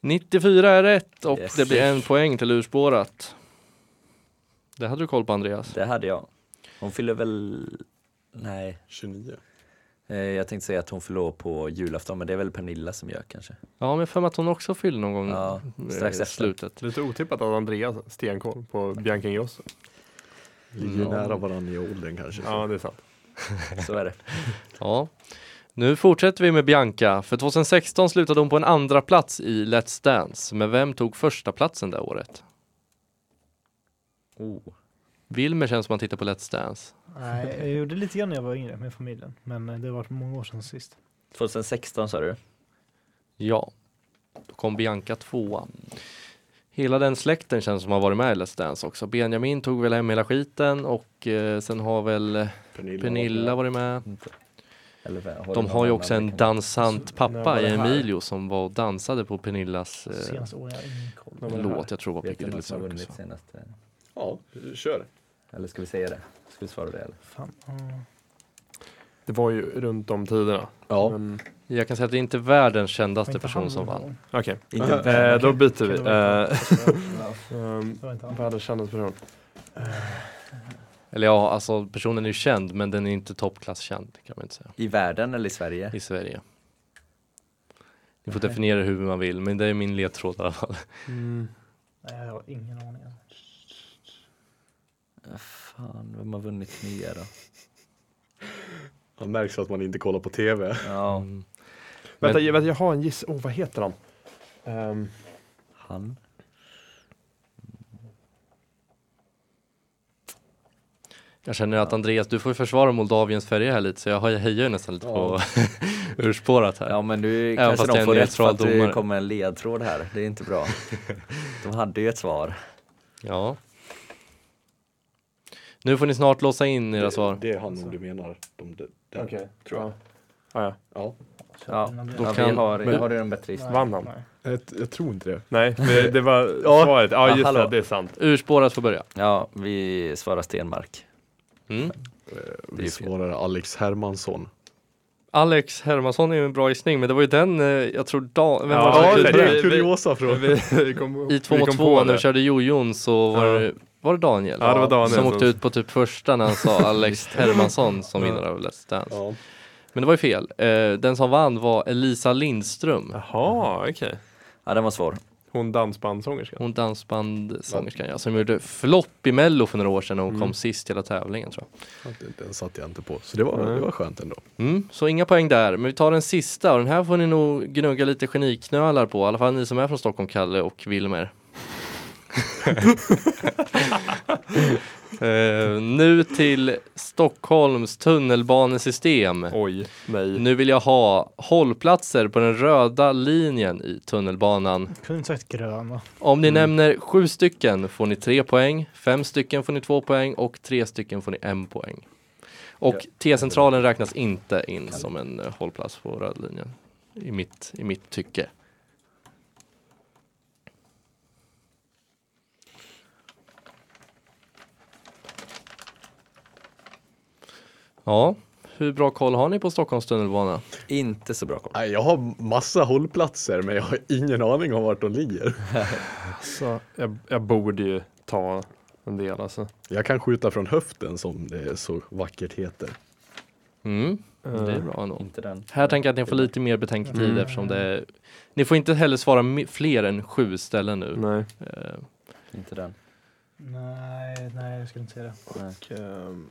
94 är rätt och Yes. det blir en poäng till urspårat. Det hade du koll på Andreas. Det hade jag. Hon fyller väl... Nej, 29. eh, jag tänkte säga att hon fyller år på julafton, men det är väl Pernilla som gör kanske. Ja, men jag för mig att hon också fyller någon gång Ja, strax efter. slutet. Lite otippat att Andreas stenkoll på Bianca Ingrosso. Ligger Ja. nära varandra i åldern kanske. så. Ja, det är sant. Så är det. Ja. Nu fortsätter vi med Bianca. För 2016 slutade hon på en andra plats i Let's Dance. Men vem tog första platsen det året? Oh. Wilmer känns som han tittar på Let's Dance. Nej, jag gjorde lite grann när jag var yngre med familjen. Men det har varit många år sedan sist. 2016 sa du? Ja, då kom Bianca tvåa. Hela den släkten känns som har varit med i Let's Dance också. Benjamin tog väl hem hela skiten och eh, sen har väl Pernilla, Pernilla varit med. Inte. Eller, du De har ju också en dansant pappa i? Emilio som var och dansade på Pernillas eh, har låt. Jag tror det var Piccadilly har Circus. Ja, kör. Eller ska vi säga det? Ska vi svara det eller? Fan. Det var ju runt de tiderna. Ja. Men, Jag kan säga att det är inte världens kändaste inte person som vann. Okej, Inte eh, då byter vi. Eh. Världens kändaste person. Eller ja, alltså personen är ju känd men den är inte toppklasskänd kan man inte säga. I världen eller i Sverige? I Sverige. Ni får Nej. definiera hur man vill men det är min ledtråd i alla fall. Mm. Nej, jag har ingen aning. Fan, vem har vunnit mer då? Han märks att man inte kollar på tv. Ja, Mm. Vänta, Men- jag, vänta, jag har en giss. Oh, vad heter han? Ehm, han. Jag känner att Andreas, du får försvara Moldaviens färger här lite så jag hejar ju nästan lite Ja. på urspårat här. Ja men nu Även kanske de får rätt för att det kommer en ledtråd här. Det är inte bra. De hade ju ett svar. Ja. Nu får ni snart låsa in era svar. Det är han nog du menar. De, de, den, Okej. tror jag. Ja. Ah, ja. Ja. Ja, Då ja kan- vi har, men- har du en bättre gissning? Vann han? Jag, jag tror inte det. Nej, det, det var Ja. svaret. Ja, just det. Det är sant. Urspårat får börja. Ja, vi svarar Stenmark. Mm. Eh, Det Vi svarar Alex Hermansson. Alex Hermansson är ju en bra gissning men det var ju den, eh, jag tror, da, vem Ja, var det det- det det? är en kuriosa från. I två vi mot kom två på när det. vi körde jojon så var, Ja. det, var det Daniel? Ja, det var Daniel Som åkte ut på typ första när han sa Alex Hermansson som vinnare av Let's Dance. Ja. Men det var ju fel. Eh, den som vann var Elisa Lindström. Jaha, okej. Ja, den var svår. Hon dansbandssångerskan. Hon dansbandsångerskan ja, som gjorde flopp i mello för några år sedan och hon Mm. kom sist i hela tävlingen tror jag. Den satt jag inte på. Så det var, Nej. det var skönt ändå. Mm, så inga poäng där, men vi tar den sista och den här får ni nog gnugga lite geniknölar på, i alla fall ni som är från Stockholm, Kalle och Wilmer. Eh, nu till Stockholms tunnelbanesystem. Oj, nej. Nu vill jag ha hållplatser på den röda linjen i tunnelbanan. Kunde gröna. Om ni Mm. nämner sju stycken får ni tre poäng, fem stycken får ni två poäng och tre stycken får ni en poäng. Och. T-centralen räknas inte in som en eh, hållplats på röda linjen. I mitt, I mitt tycke. Ja, hur bra koll har ni på Stockholms tunnelbana? Inte så bra koll. Nej, jag har massa hållplatser men jag har ingen aning om vart de ligger. Så jag, jag borde ju ta en del alltså. Jag kan skjuta från höften som det så vackert heter. Mm, det är Eh, bra ändå. Inte den. Här tänker jag att ni får lite mer betänketid Mm. eftersom det Ni får inte heller svara fler än sju ställen nu. Nej. Eh, Inte den. Nej, nej jag skulle inte säga det. Och, ehm,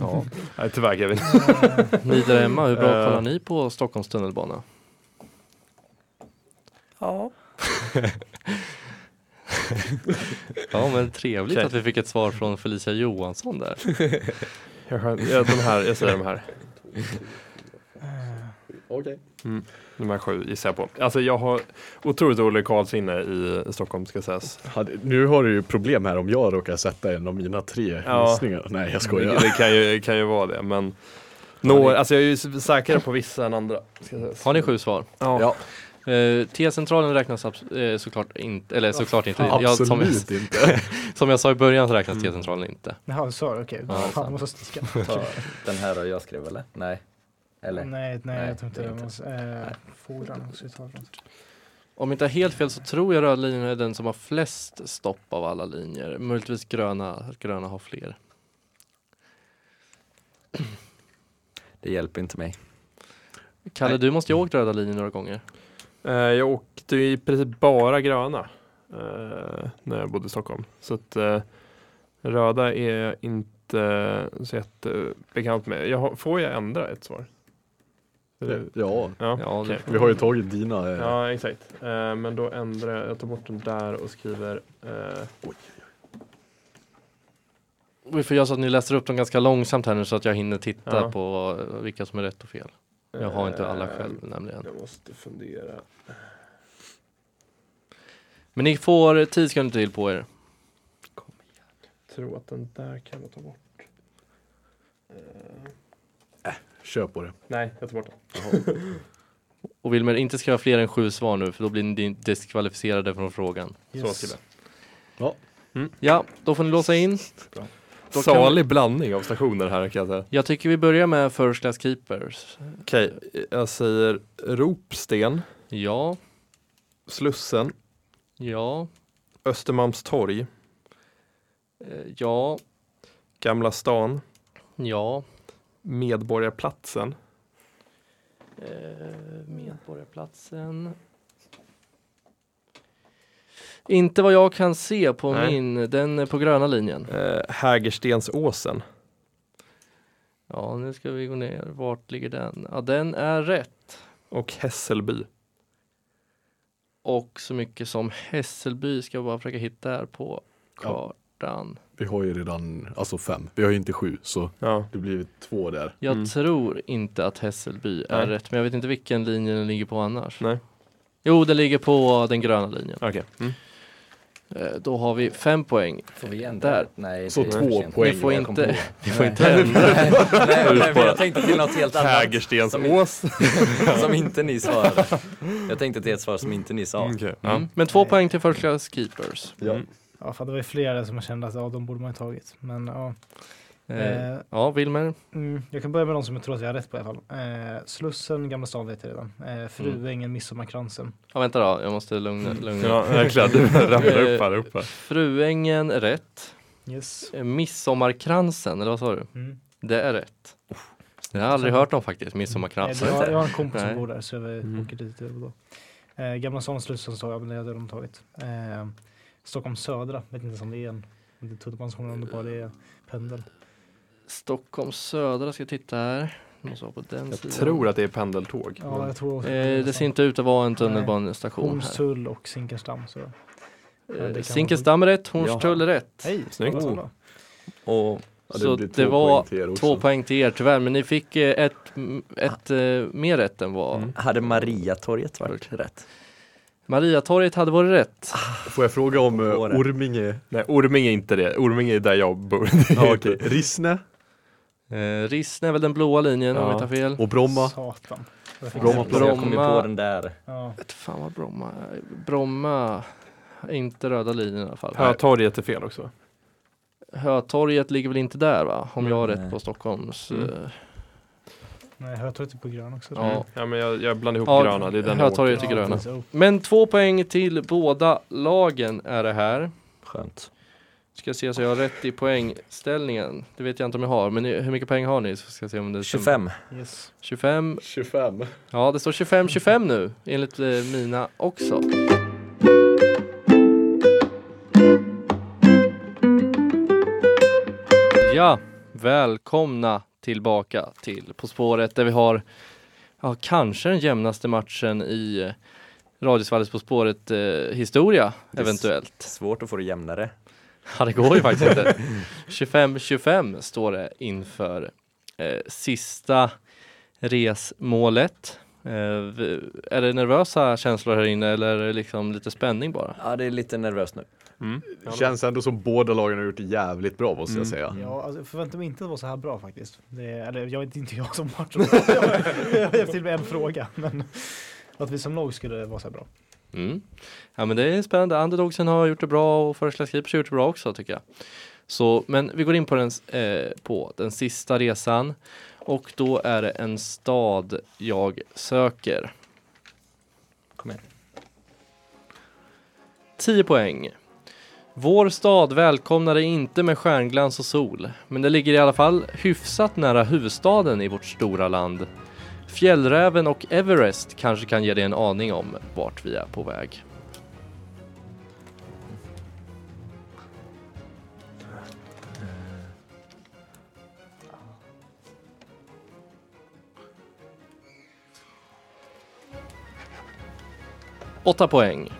ja. nej, tyvärr Kevin. Ni där hemma, hur bra Eh. kollar ni på Stockholms tunnelbana? Ja. Ja men trevligt Okej. att vi fick ett svar från Felicia Johansson där. Jag, skön- ja, de här, jag säger de här. Okej. De här sju gissar jag på. Alltså jag har otroligt dålig lokalsinne i Stockholm ska sägas. Nu har du ju problem här om jag råkar sätta en av mina tre Ja. gissningar. Nej jag Det, skojar. det kan, ju, kan ju vara det men Några, alltså jag är ju säkrare på vissa än andra. Ska jag säga. Har ni sju svar? Ja. Ja. Eh, T-centralen räknas eh, såklart inte, eller såklart inte. Jag, som, Absolut inte. som jag sa i början så räknas T-centralen inte. Jaha, så okej. Ja, Fan, sant. jag måste sticka. Ta den här då jag skrev eller? Nej. Eller? Nej, nej, jag tror inte det är det. inte. Måste, eh, ta från. Om inte helt fel så tror jag röda linjen är den som har flest stopp av alla linjer. Möjligtvis gröna, gröna har fler. Det hjälper inte mig. Kalle, Nej. du måste ju ha åkt röda linjen några gånger. Eh, jag åkte i princip bara gröna eh, när jag bodde i Stockholm. Så att eh, röda är jag inte så jättebekant med. Jag har, får jag ändra ett svar? Eller- Ja, Ja, Ja, det- vi har ju tagit dina. eh, ja exakt. Eh, men då ändrar jag, jag tar bort den där och skriver eh, Vi får göra så att ni läser upp dem ganska långsamt här nu så att jag hinner titta Ja. på vilka som är rätt och fel. Jag har inte alla eh, själv nämligen. Jag måste fundera. Men ni får 10 sekunder till på er. tror att den där kan jag ta bort. Eh, Kör på det. nej, jag tar bort den. Och Wilmer, inte skriva fler än sju svar nu för då blir ni diskvalificerade från frågan. Så skriver Ja, då får ni låsa in. jag. Då kan Salig blandning av stationer här kan jag säga. Jag tycker vi börjar med First Class Keepers. Okej, jag säger Ropsten, Ja, Slussen, ja, Östermalmstorg, eh, ja, Gamla stan, ja. Medborgarplatsen, Eh, Medborgarplatsen. Inte vad jag kan se på Nej. min, den är på gröna linjen. eh, Hägerstensåsen. Ja, nu ska vi gå ner. Vart ligger den? Ja, den är rätt. och Hässelby. Och så mycket som Hässelby ska jag bara försöka hitta här på kartan. Vi har ju redan, alltså fem. Vi har ju inte sju så Ja. det blir två där. Jag Mm. tror inte att Hässelby är Nej. rätt, men jag vet inte vilken linje den ligger på annars. Nej. Jo, den ligger på den gröna linjen. Okej. Mm. Eh, Då har vi fem poäng. Får vi ändra? Där. Nej, Så det är två poäng. Ni får inte, ni får inte ändra. nej, nej, nej, jag tänkte till något helt annat Hägerstensås. som inte ni svarade. Jag tänkte till ett svar som inte ni sa. Ja. Mm. Men två poäng till First Class Keepers. Ja. Mm. Ja, för det var ju flera som jag kände att ja, de borde man ju tagit. Men ja. Eh, Eh, ja, Wilmer. mm, jag kan börja med de som jag tror att jag har rätt på i alla fall. Eh, Slussen, Gamla stan vet jag redan. Eh, Fruängen, Midsommarkransen. Ja, vänta då, jag måste lugna, lugna. Ja, verkligen. Du ramlar upp här uppe. Fruängen rätt. Yes. Eh, Midsommarkransen, eller vad sa du? Mm. Det är rätt. Jag har aldrig hört om faktiskt, midsommarkrans. Nej, jag, har- jag har en kompis som bor där så jag Mm. åker dit då. Eh, Gamla Stan slussen sa jag, men det hade de tagit. Eh, Stockholm södra, vet inte om det är en om det bara det är pendel. Stockholm södra ska jag titta här. Det Jag sidan. tror att det är pendeltåg. Ja, jag tror också Eh, det ser inte ut att vara en tunnelbanestation här. Hornstull och Zinkersdamm. Så. det Eh, Zinkensdamm är rätt, Hornstull är rätt. Hej! Snyggt. bra. Och Ja, Så blir det var poäng. Två poäng till er tyvärr, men ni fick eh, ett, ett eh, mer rätt än vad Mm. hade Mariatorget varit rätt? Mariatorget hade varit rätt. Får jag fråga om det. Orminge? Nej, Orminge är inte det. Orminge är där jag bor. Ja, okej. Rissne Eh, Rissne är väl den blåa linjen om Ja. jag inte tar fel. och Bromma? Satan. Bromma Så jag kom ju Bromma. på den där. Ja. Vet fan vad Bromma Bromma är inte röda linjen i alla fall. Hötorget är fel också. Hötorget ligger väl inte där va? Om jag har Nej. rätt på Stockholms... Mm. eh, Nej, Hötorget är på grön också. Ja. Ja, men jag, jag blandar ihop Ja, gröna. Det är den jag Hötorget åker. är gröna. Men två poäng till båda lagen är det här. Skönt. Ska se så jag har rätt i poängställningen. Det vet jag inte om jag har, men hur mycket poäng har ni? Så ska jag se om det stämmer. 25. Yes. 25. 25. Ja, det står 25-25 nu enligt eh, mina också. Ja, välkomna tillbaka till På spåret där vi har ja, kanske den jämnaste matchen i Radiosvallets På spåret eh, historia Det är s- eventuellt. Svårt att få det jämnare. Ja, det går ju faktiskt inte. 25-25 står det inför eh, sista resmålet. Eh, är det nervösa känslor här inne eller är det liksom lite spänning bara? Ja, det är lite nervöst nu. Mm. Känns ändå som båda lagen har gjort det jävligt bra måste jag Mm. säga. Ja, alltså, jag förväntar mig inte att det var så här bra faktiskt. Det, eller jag vet inte jag som match. jag har till med en fråga. Men att vi som lag skulle vara så här bra. Mm. Ja men det är spännande. Underdogsen har gjort det bra och First Class Keepers har gjort det bra också tycker jag. Så, men vi går in på den, eh, på den sista resan och då är det en stad jag söker. Kom igen. 10 poäng. Vår stad välkomnar dig inte med stjärnglans och sol, men det ligger i alla fall hyfsat nära huvudstaden i vårt stora land. Fjällräven och Everest kanske kan ge dig en aning om vart vi är på väg. Åtta poäng.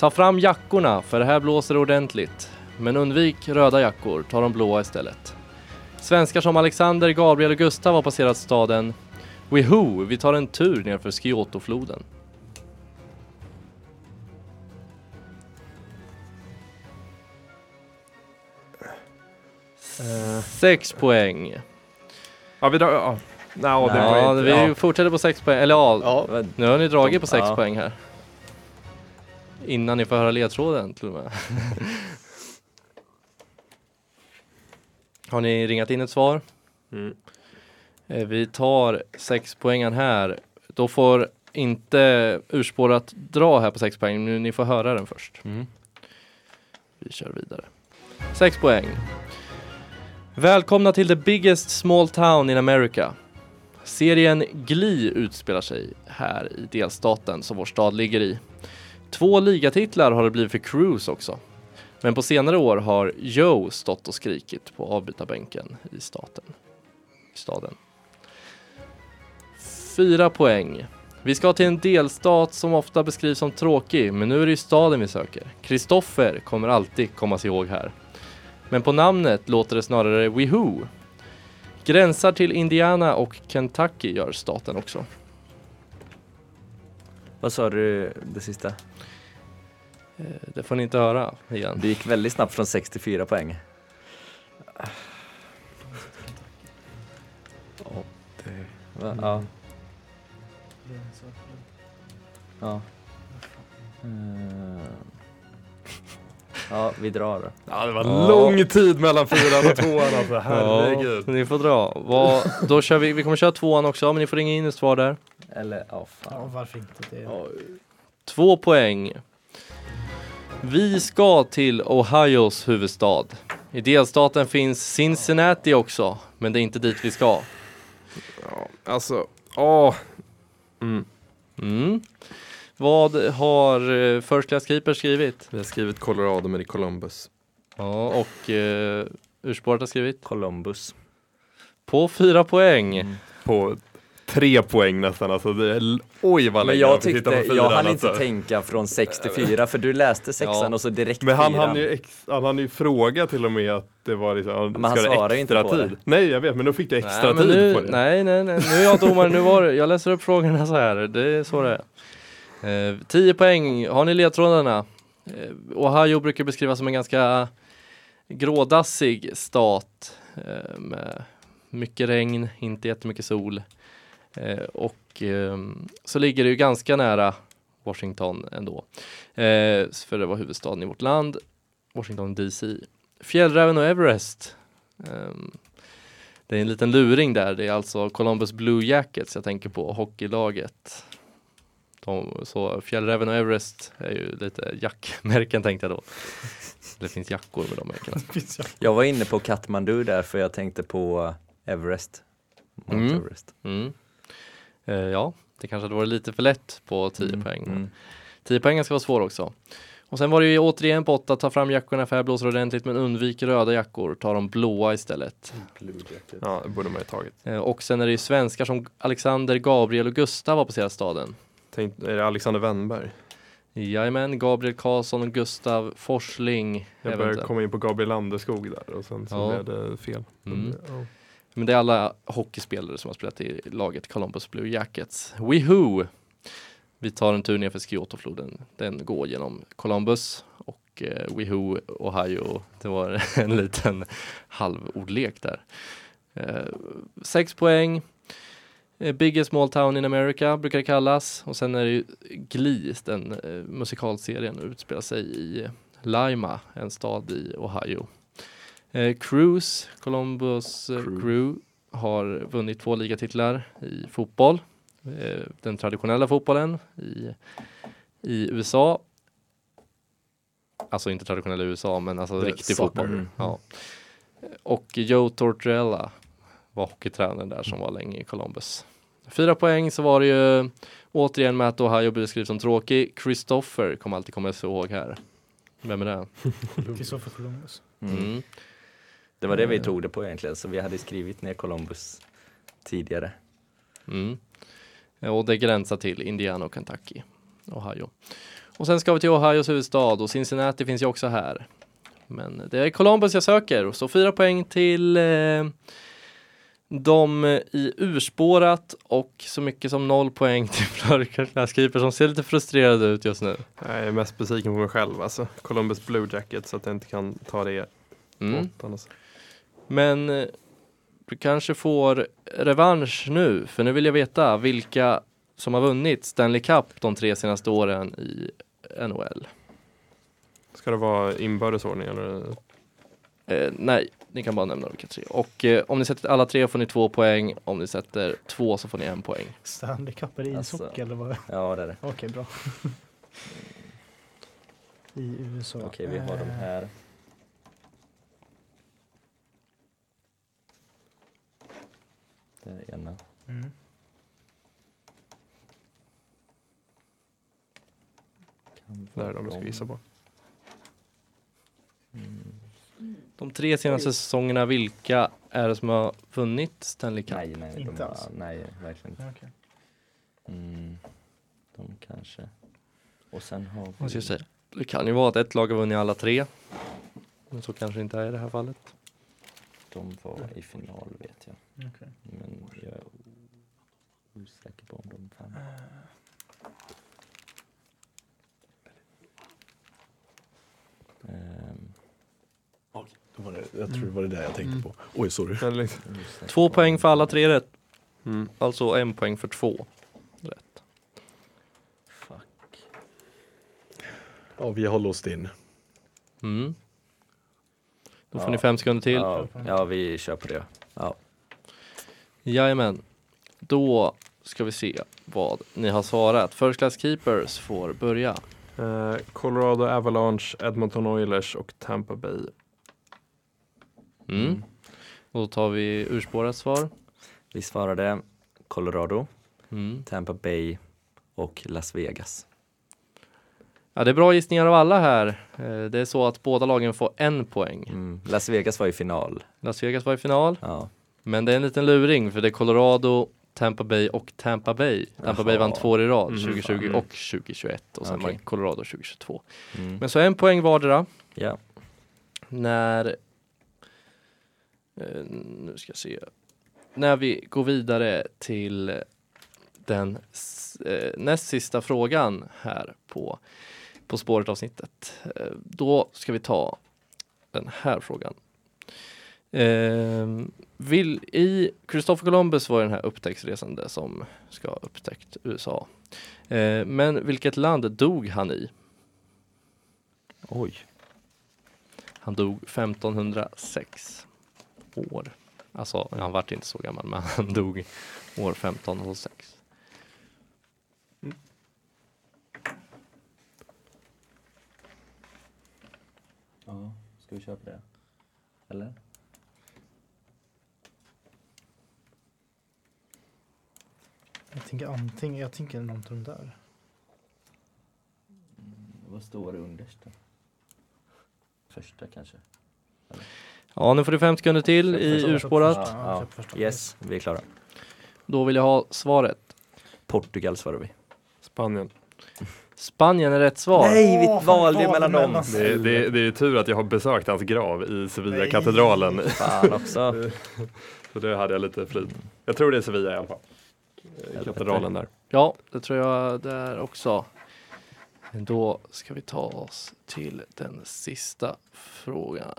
Ta fram jackorna för här blåser det ordentligt. Men undvik röda jackor, ta de blåa istället. Svenskar som Alexander, Gabriel och Gustav har passerat staden. Wihoo, vi tar en tur nerför Skyotofloden. Eh, Sex poäng. ja, vi drar... Ja. No, Ja, vi ja. fortsätter på sex poäng. Eller ja, Ja, nu har ni dragit på sex Ja. poäng här. Innan ni får höra ledtråden till och med. har ni ringat in ett svar? Mm. Eh, Vi tar sex poängen här. Då får inte urspårat dra här på sex poäng. Nu, ni får höra den först. Mm. Vi kör vidare. Sex poäng. Välkomna till the biggest small town in America. Serien Glee utspelar sig här i delstaten som vår stad ligger i. Två ligatitlar har det blivit för Cruise också. Men på senare år har Joe stått och skrikit på avbytarbänken i staten. Staden. Fyra poäng. Vi ska till en delstat som ofta beskrivs som tråkig, men nu är det ju staden vi söker. Kristoffer kommer alltid komma sig ihåg här. Men på namnet låter det snarare Wihoo. Gränsar till Indiana och Kentucky gör staten också. Vad sa du det sista? Eh, Det får ni inte höra igen. Det gick väldigt snabbt från 6 till 4 poäng. Va? Ja. Ja. Eh. Ja, vi drar då. Ja, det var Ja. lång tid mellan fyran och tvåan alltså. Herregud. Ja, ni får dra. Vad, då kör vi, vi kommer köra tvåan också, men ni får ringa in ett svar där. Eller, ja Ja, fan. varför inte? Det, Två poäng. Vi ska till Ohios huvudstad. I delstaten finns Cincinnati också, men det är inte dit vi ska. Ja, alltså, åh. Mm. Mm. Vad har uh, First Class Keeper skrivit? Vi har skrivit Colorado men i Columbus. Ja, och uh, urspåret har skrivit Columbus. på fyra poäng. Mm. På tre poäng nästan alltså. Det är, oj vad Men länge jag fick titta tyckte, fyran, jag hann inte alltså. tänka från 6 till 4 för du läste sexan Ja. och så direkt Men han hann ju, ex, han hann ju fråga till och med att det var liksom, Men han svarar ju inte på tid? det. Nej jag vet men då fick du extra Nej, men tid nu, på det. nej, nej, nej, nu är jag domare. Nu var det, jag läser upp frågorna så här. Det är så det är. Eh, 10 poäng. Har ni ledtrådarna? Eh, Ohio brukar beskrivas som en ganska grådassig stat eh, med mycket regn, inte jättemycket sol. Eh, och ehm, så ligger det ju ganska nära Washington ändå. Eh, för det var huvudstaden i vårt land, Washington DC. Fjällräven och Everest. Ehm, det är en liten luring där. Det är alltså Columbus Blue Jackets jag tänker på, hockeylaget. De, så Fjällräven och Everest är ju lite jackmärken tänkte jag då. Det finns jackor med de märkena. Jag var inne på Kathmandu där för jag tänkte på Everest. Mount Mm. Everest. Mm. Eh, ja, det kanske hade varit lite för lätt på 10 Mm, poäng. mm. 10 poäng ska vara svår också. Och sen var det ju återigen på 8, ta fram jackorna, färgblåser ordentligt men undvik röda jackor, ta de blåa istället. Ja det borde man ju tagit. Eh, och sen är det ju svenskar som Alexander, Gabriel och Gustav har passerat staden. Tänk, är det Alexander Wennberg? Jajamän, Gabriel Karlsson och Gustav Forsling. Jag började komma in på Gabriel Landeskog där och sen så Ja. blev det fel. Mm. Ja. Men det är alla hockeyspelare som har spelat i laget Columbus Blue Jackets. Wihoo! Vi tar en tur ner för Sciotofloden. Den går genom Columbus och eh, Wihoo, Ohio. Det var en liten halvordlek där. Eh, sex poäng. Eh, biggest small town in America brukar det kallas. Och sen är det ju Glee, den eh, musikalserien, utspelar sig i Lima, en stad i Ohio. Eh, Cruise, Columbus eh, Crew. Crew, har vunnit två ligatitlar i fotboll. Eh, den traditionella fotbollen i, i USA. Alltså inte traditionella USA men alltså The riktig soccer. fotboll. Mm. Ja. Och Joe Tortorella var hockeytränaren där som var länge i Columbus. Fyra poäng så var det ju återigen med att Ohio beskrivs som tråkig. Christopher kommer alltid komma ihåg här. Vem är det? Kristoffer Columbus. Mm. Det var det vi tog det på egentligen, så vi hade skrivit ner Columbus tidigare. Mm. Och det gränsar till Indiana och Kentucky, Ohio. Och sen ska vi till Ohios huvudstad och Cincinnati finns ju också här. Men det är Columbus jag söker, så fyra poäng till eh, de i urspårat och så mycket som noll poäng till Flörkarskriper som ser lite frustrerade ut just nu. Jag är mest besviken på mig själv alltså. Columbus Blue Jacket så att jag inte kan ta det Mm. åttan. Alltså. Men eh, du kanske får revansch nu, för nu vill jag veta vilka som har vunnit Stanley Cup de tre senaste åren i NHL. Ska det vara inbördesordning eller? Eh, nej, ni kan bara nämna vilka tre. Och eh, om ni sätter alla tre får ni två poäng. Om ni sätter två så får ni en poäng. Stanley Cup, är det Alltså. ishockey eller vad? Ja, det är det. Okej, bra. I USA. Okej, vi har de Eh, här. Det är ena. Mm. Det är de vi ska gissa på. Mm. De tre senaste säsongerna, vilka är det som har vunnit Stanley Cup? Nej, nej, Inte de, alls. nej, verkligen inte. Okej. Mm. De kanske. Och sen har vi... Vad ska jag säga? Det kan ju vara att ett lag har vunnit alla tre. Men så kanske inte är i det här fallet. De var i final vet jag. Okej. Men jag är osäker på om de vann. Det var det, jag tror det var det där jag tänkte på. Oj, sorry. Två poäng för alla tre rätt. Mm. Alltså en poäng för två rätt. Fuck. Ja, vi har låst in. Mm. Då får Ja. ni fem sekunder till. Ja, ja, vi kör på det. Ja. Jajamän. Då ska vi se vad ni har svarat. First Class Keepers får börja. Eh, Colorado Avalanche, Edmonton Oilers och Tampa Bay. Mm. Och då tar vi urspårat svar. Vi svarade Colorado, Mm. Tampa Bay och Las Vegas. Ja, det är bra gissningar av alla här. Eh, Det är så att båda lagen får en poäng. Mm. Las Vegas var i final. Las Vegas var i final, Ja. men det är en liten luring för det är Colorado, Tampa Bay och Tampa Bay. Tampa Bay Jaha. vann två år i rad, Mhm. 2020 Mm. och 2021 och sen Okej. vann Colorado 2022. Mm. Men så en poäng vardera ja. när eh, nu ska jag se när vi går vidare till den eh, näst sista frågan här på På spåret avsnittet. Eh, då ska vi ta den här frågan. Eh, vill, I Christopher Columbus var den här upptäcktsresande som ska ha upptäckt USA. Eh, men vilket land dog han i? Oj. Han dog 1506 år. Alltså, han vart inte så gammal, men han dog år 1506. Ja, ska vi köra på det? Eller? Jag tänker antingen, jag tänker någonting där. Vad står det underst då? Första kanske? Ja, nu får du fem sekunder till i urspårat. första- Ja, första. Yes, vi är klara. Då vill jag ha svaret. Portugal svarar vi. Spanien. Spanien är rätt svar. Nej, vi valde ju fan, mellan dem. Det, det, det är tur att jag har besökt hans grav i Sevilla-katedralen. Fan också. Så det hade jag lite frid. Jag tror det är Sevilla i alla fall. Katedralen där. Ja, det tror jag det är också. Då ska vi ta oss till den sista frågan.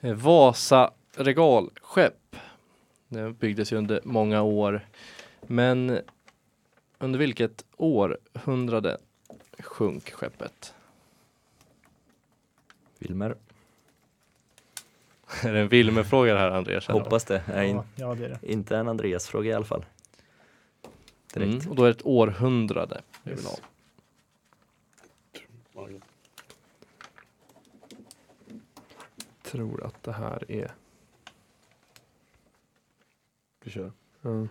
Eh, Vasa regalskepp. Det byggdes ju under många år. Men under vilket århundrade sjönk skeppet? Wilmer. Är det en Wilmer-fråga det här Andreas? Hoppas det. Ja, ja, det är det. inte en Andreas-fråga i alla fall. Mm, och då är det ett århundrade vi vill ha. Tror att det här är... Vi kör. Ja.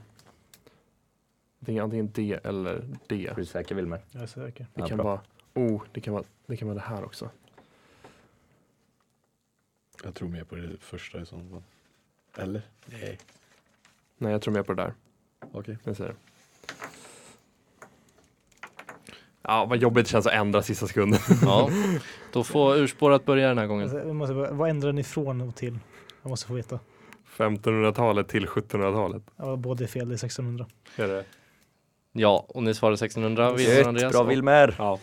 Jag tänker antingen D eller D. Är du säker Wilmer? Jag är säker. Det Ja, kan bra. vara... Oh, det kan vara, det kan vara det här också. Jag tror mer på det första i så fall. Eller? Nej. Nej, jag tror mer på det där. Okej. Jag säger det. Ja, vad jobbigt det känns att ändra sista sekunden. Ja, då får urspårat börja den här gången. Alltså, jag måste, bara- vad ändrar ni från och till? Jag måste få veta. 1500-talet till 1700-talet. Ja, båda är fel, det är 1600. Är det? Ja, och ni svarade 1600. Vinner Gött, Andreas. bra Wilmer. Ja,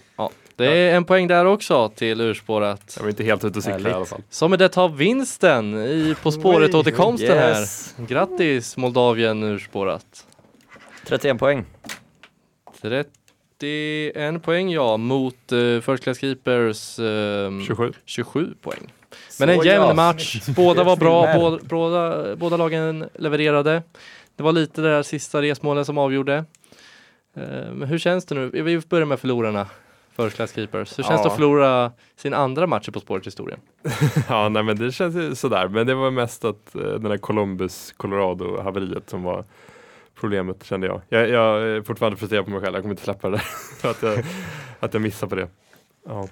Det är en poäng där också till urspårat. jag var inte helt ute och cykla i alla fall. Som med det tar vinsten i På spåret Oj, återkomsten Yes. här. Grattis Moldavien urspårat. 31 poäng. 31 poäng ja, mot uh, First Class Keepers ehm, 27. 27 poäng. Men en jämn ja. match. Båda var bra, båda, båda, båda lagen levererade. Det var lite det där sista resmålet som avgjorde. Eh, Men hur känns det nu? Vi börjar med förlorarna. First Class Keepers. Hur känns det Ja. att förlora sin andra match i På spåret historien? Ja, nej men det känns ju sådär. Men det var mest att eh, den här Columbus Colorado haveriet som var problemet kände jag. Jag, jag är fortfarande frustrerad på mig själv. Jag kommer inte släppa det där. att, jag, att jag missade på det. Ja.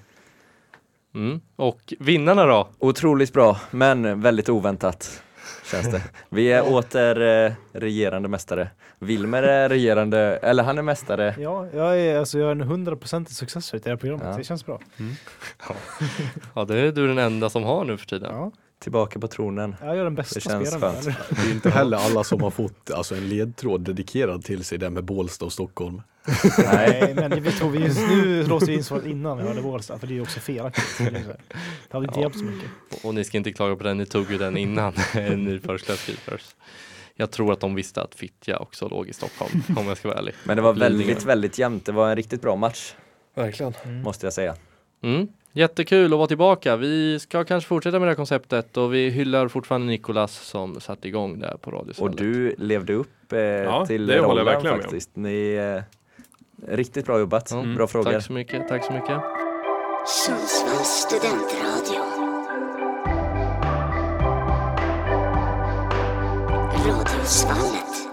Mm. Och vinnarna då? Otroligt bra, men väldigt oväntat. Känns det. Vi är åter eh, regerande mästare. Wilmer är regerande, eller han är mästare. Ja, jag är, alltså, jag är en 100% success rate i det här programmet. Ja. Det känns bra. Ja, det är du den enda som har nu för tiden. Ja, Tillbaka på tronen. jag är den bästa Det känns spelaren. skönt. Det är inte heller alla som har fått alltså, en ledtråd dedikerad till sig där med Bålsta och Stockholm. Nej, men vi tog vi just nu låste vi in svaret innan vi hörde Bålsta, för det är ju också felaktigt. Det hade inte Ja. hjälpt så mycket. Och, och ni ska inte klaga på den, ni tog ju den innan ni Class Keepers. Jag tror att de visste att Fittja också låg i Stockholm, om jag ska vara ärlig. Men det var väldigt, väldigt jämnt. Det var en riktigt bra match, Verkligen. Mm. måste jag säga. Mm. Jättekul att vara tillbaka. Vi ska kanske fortsätta med det här konceptet och vi hyllar fortfarande Nikolas som satte igång det här på Och Radiosvallet. du levde upp eh, till det rollen verkligen med faktiskt. Ni, eh, riktigt bra jobbat. Ja, Bra frågor. Tack så mycket, tack så mycket. Sundsvalls studentradio. Radio Sundsvallet.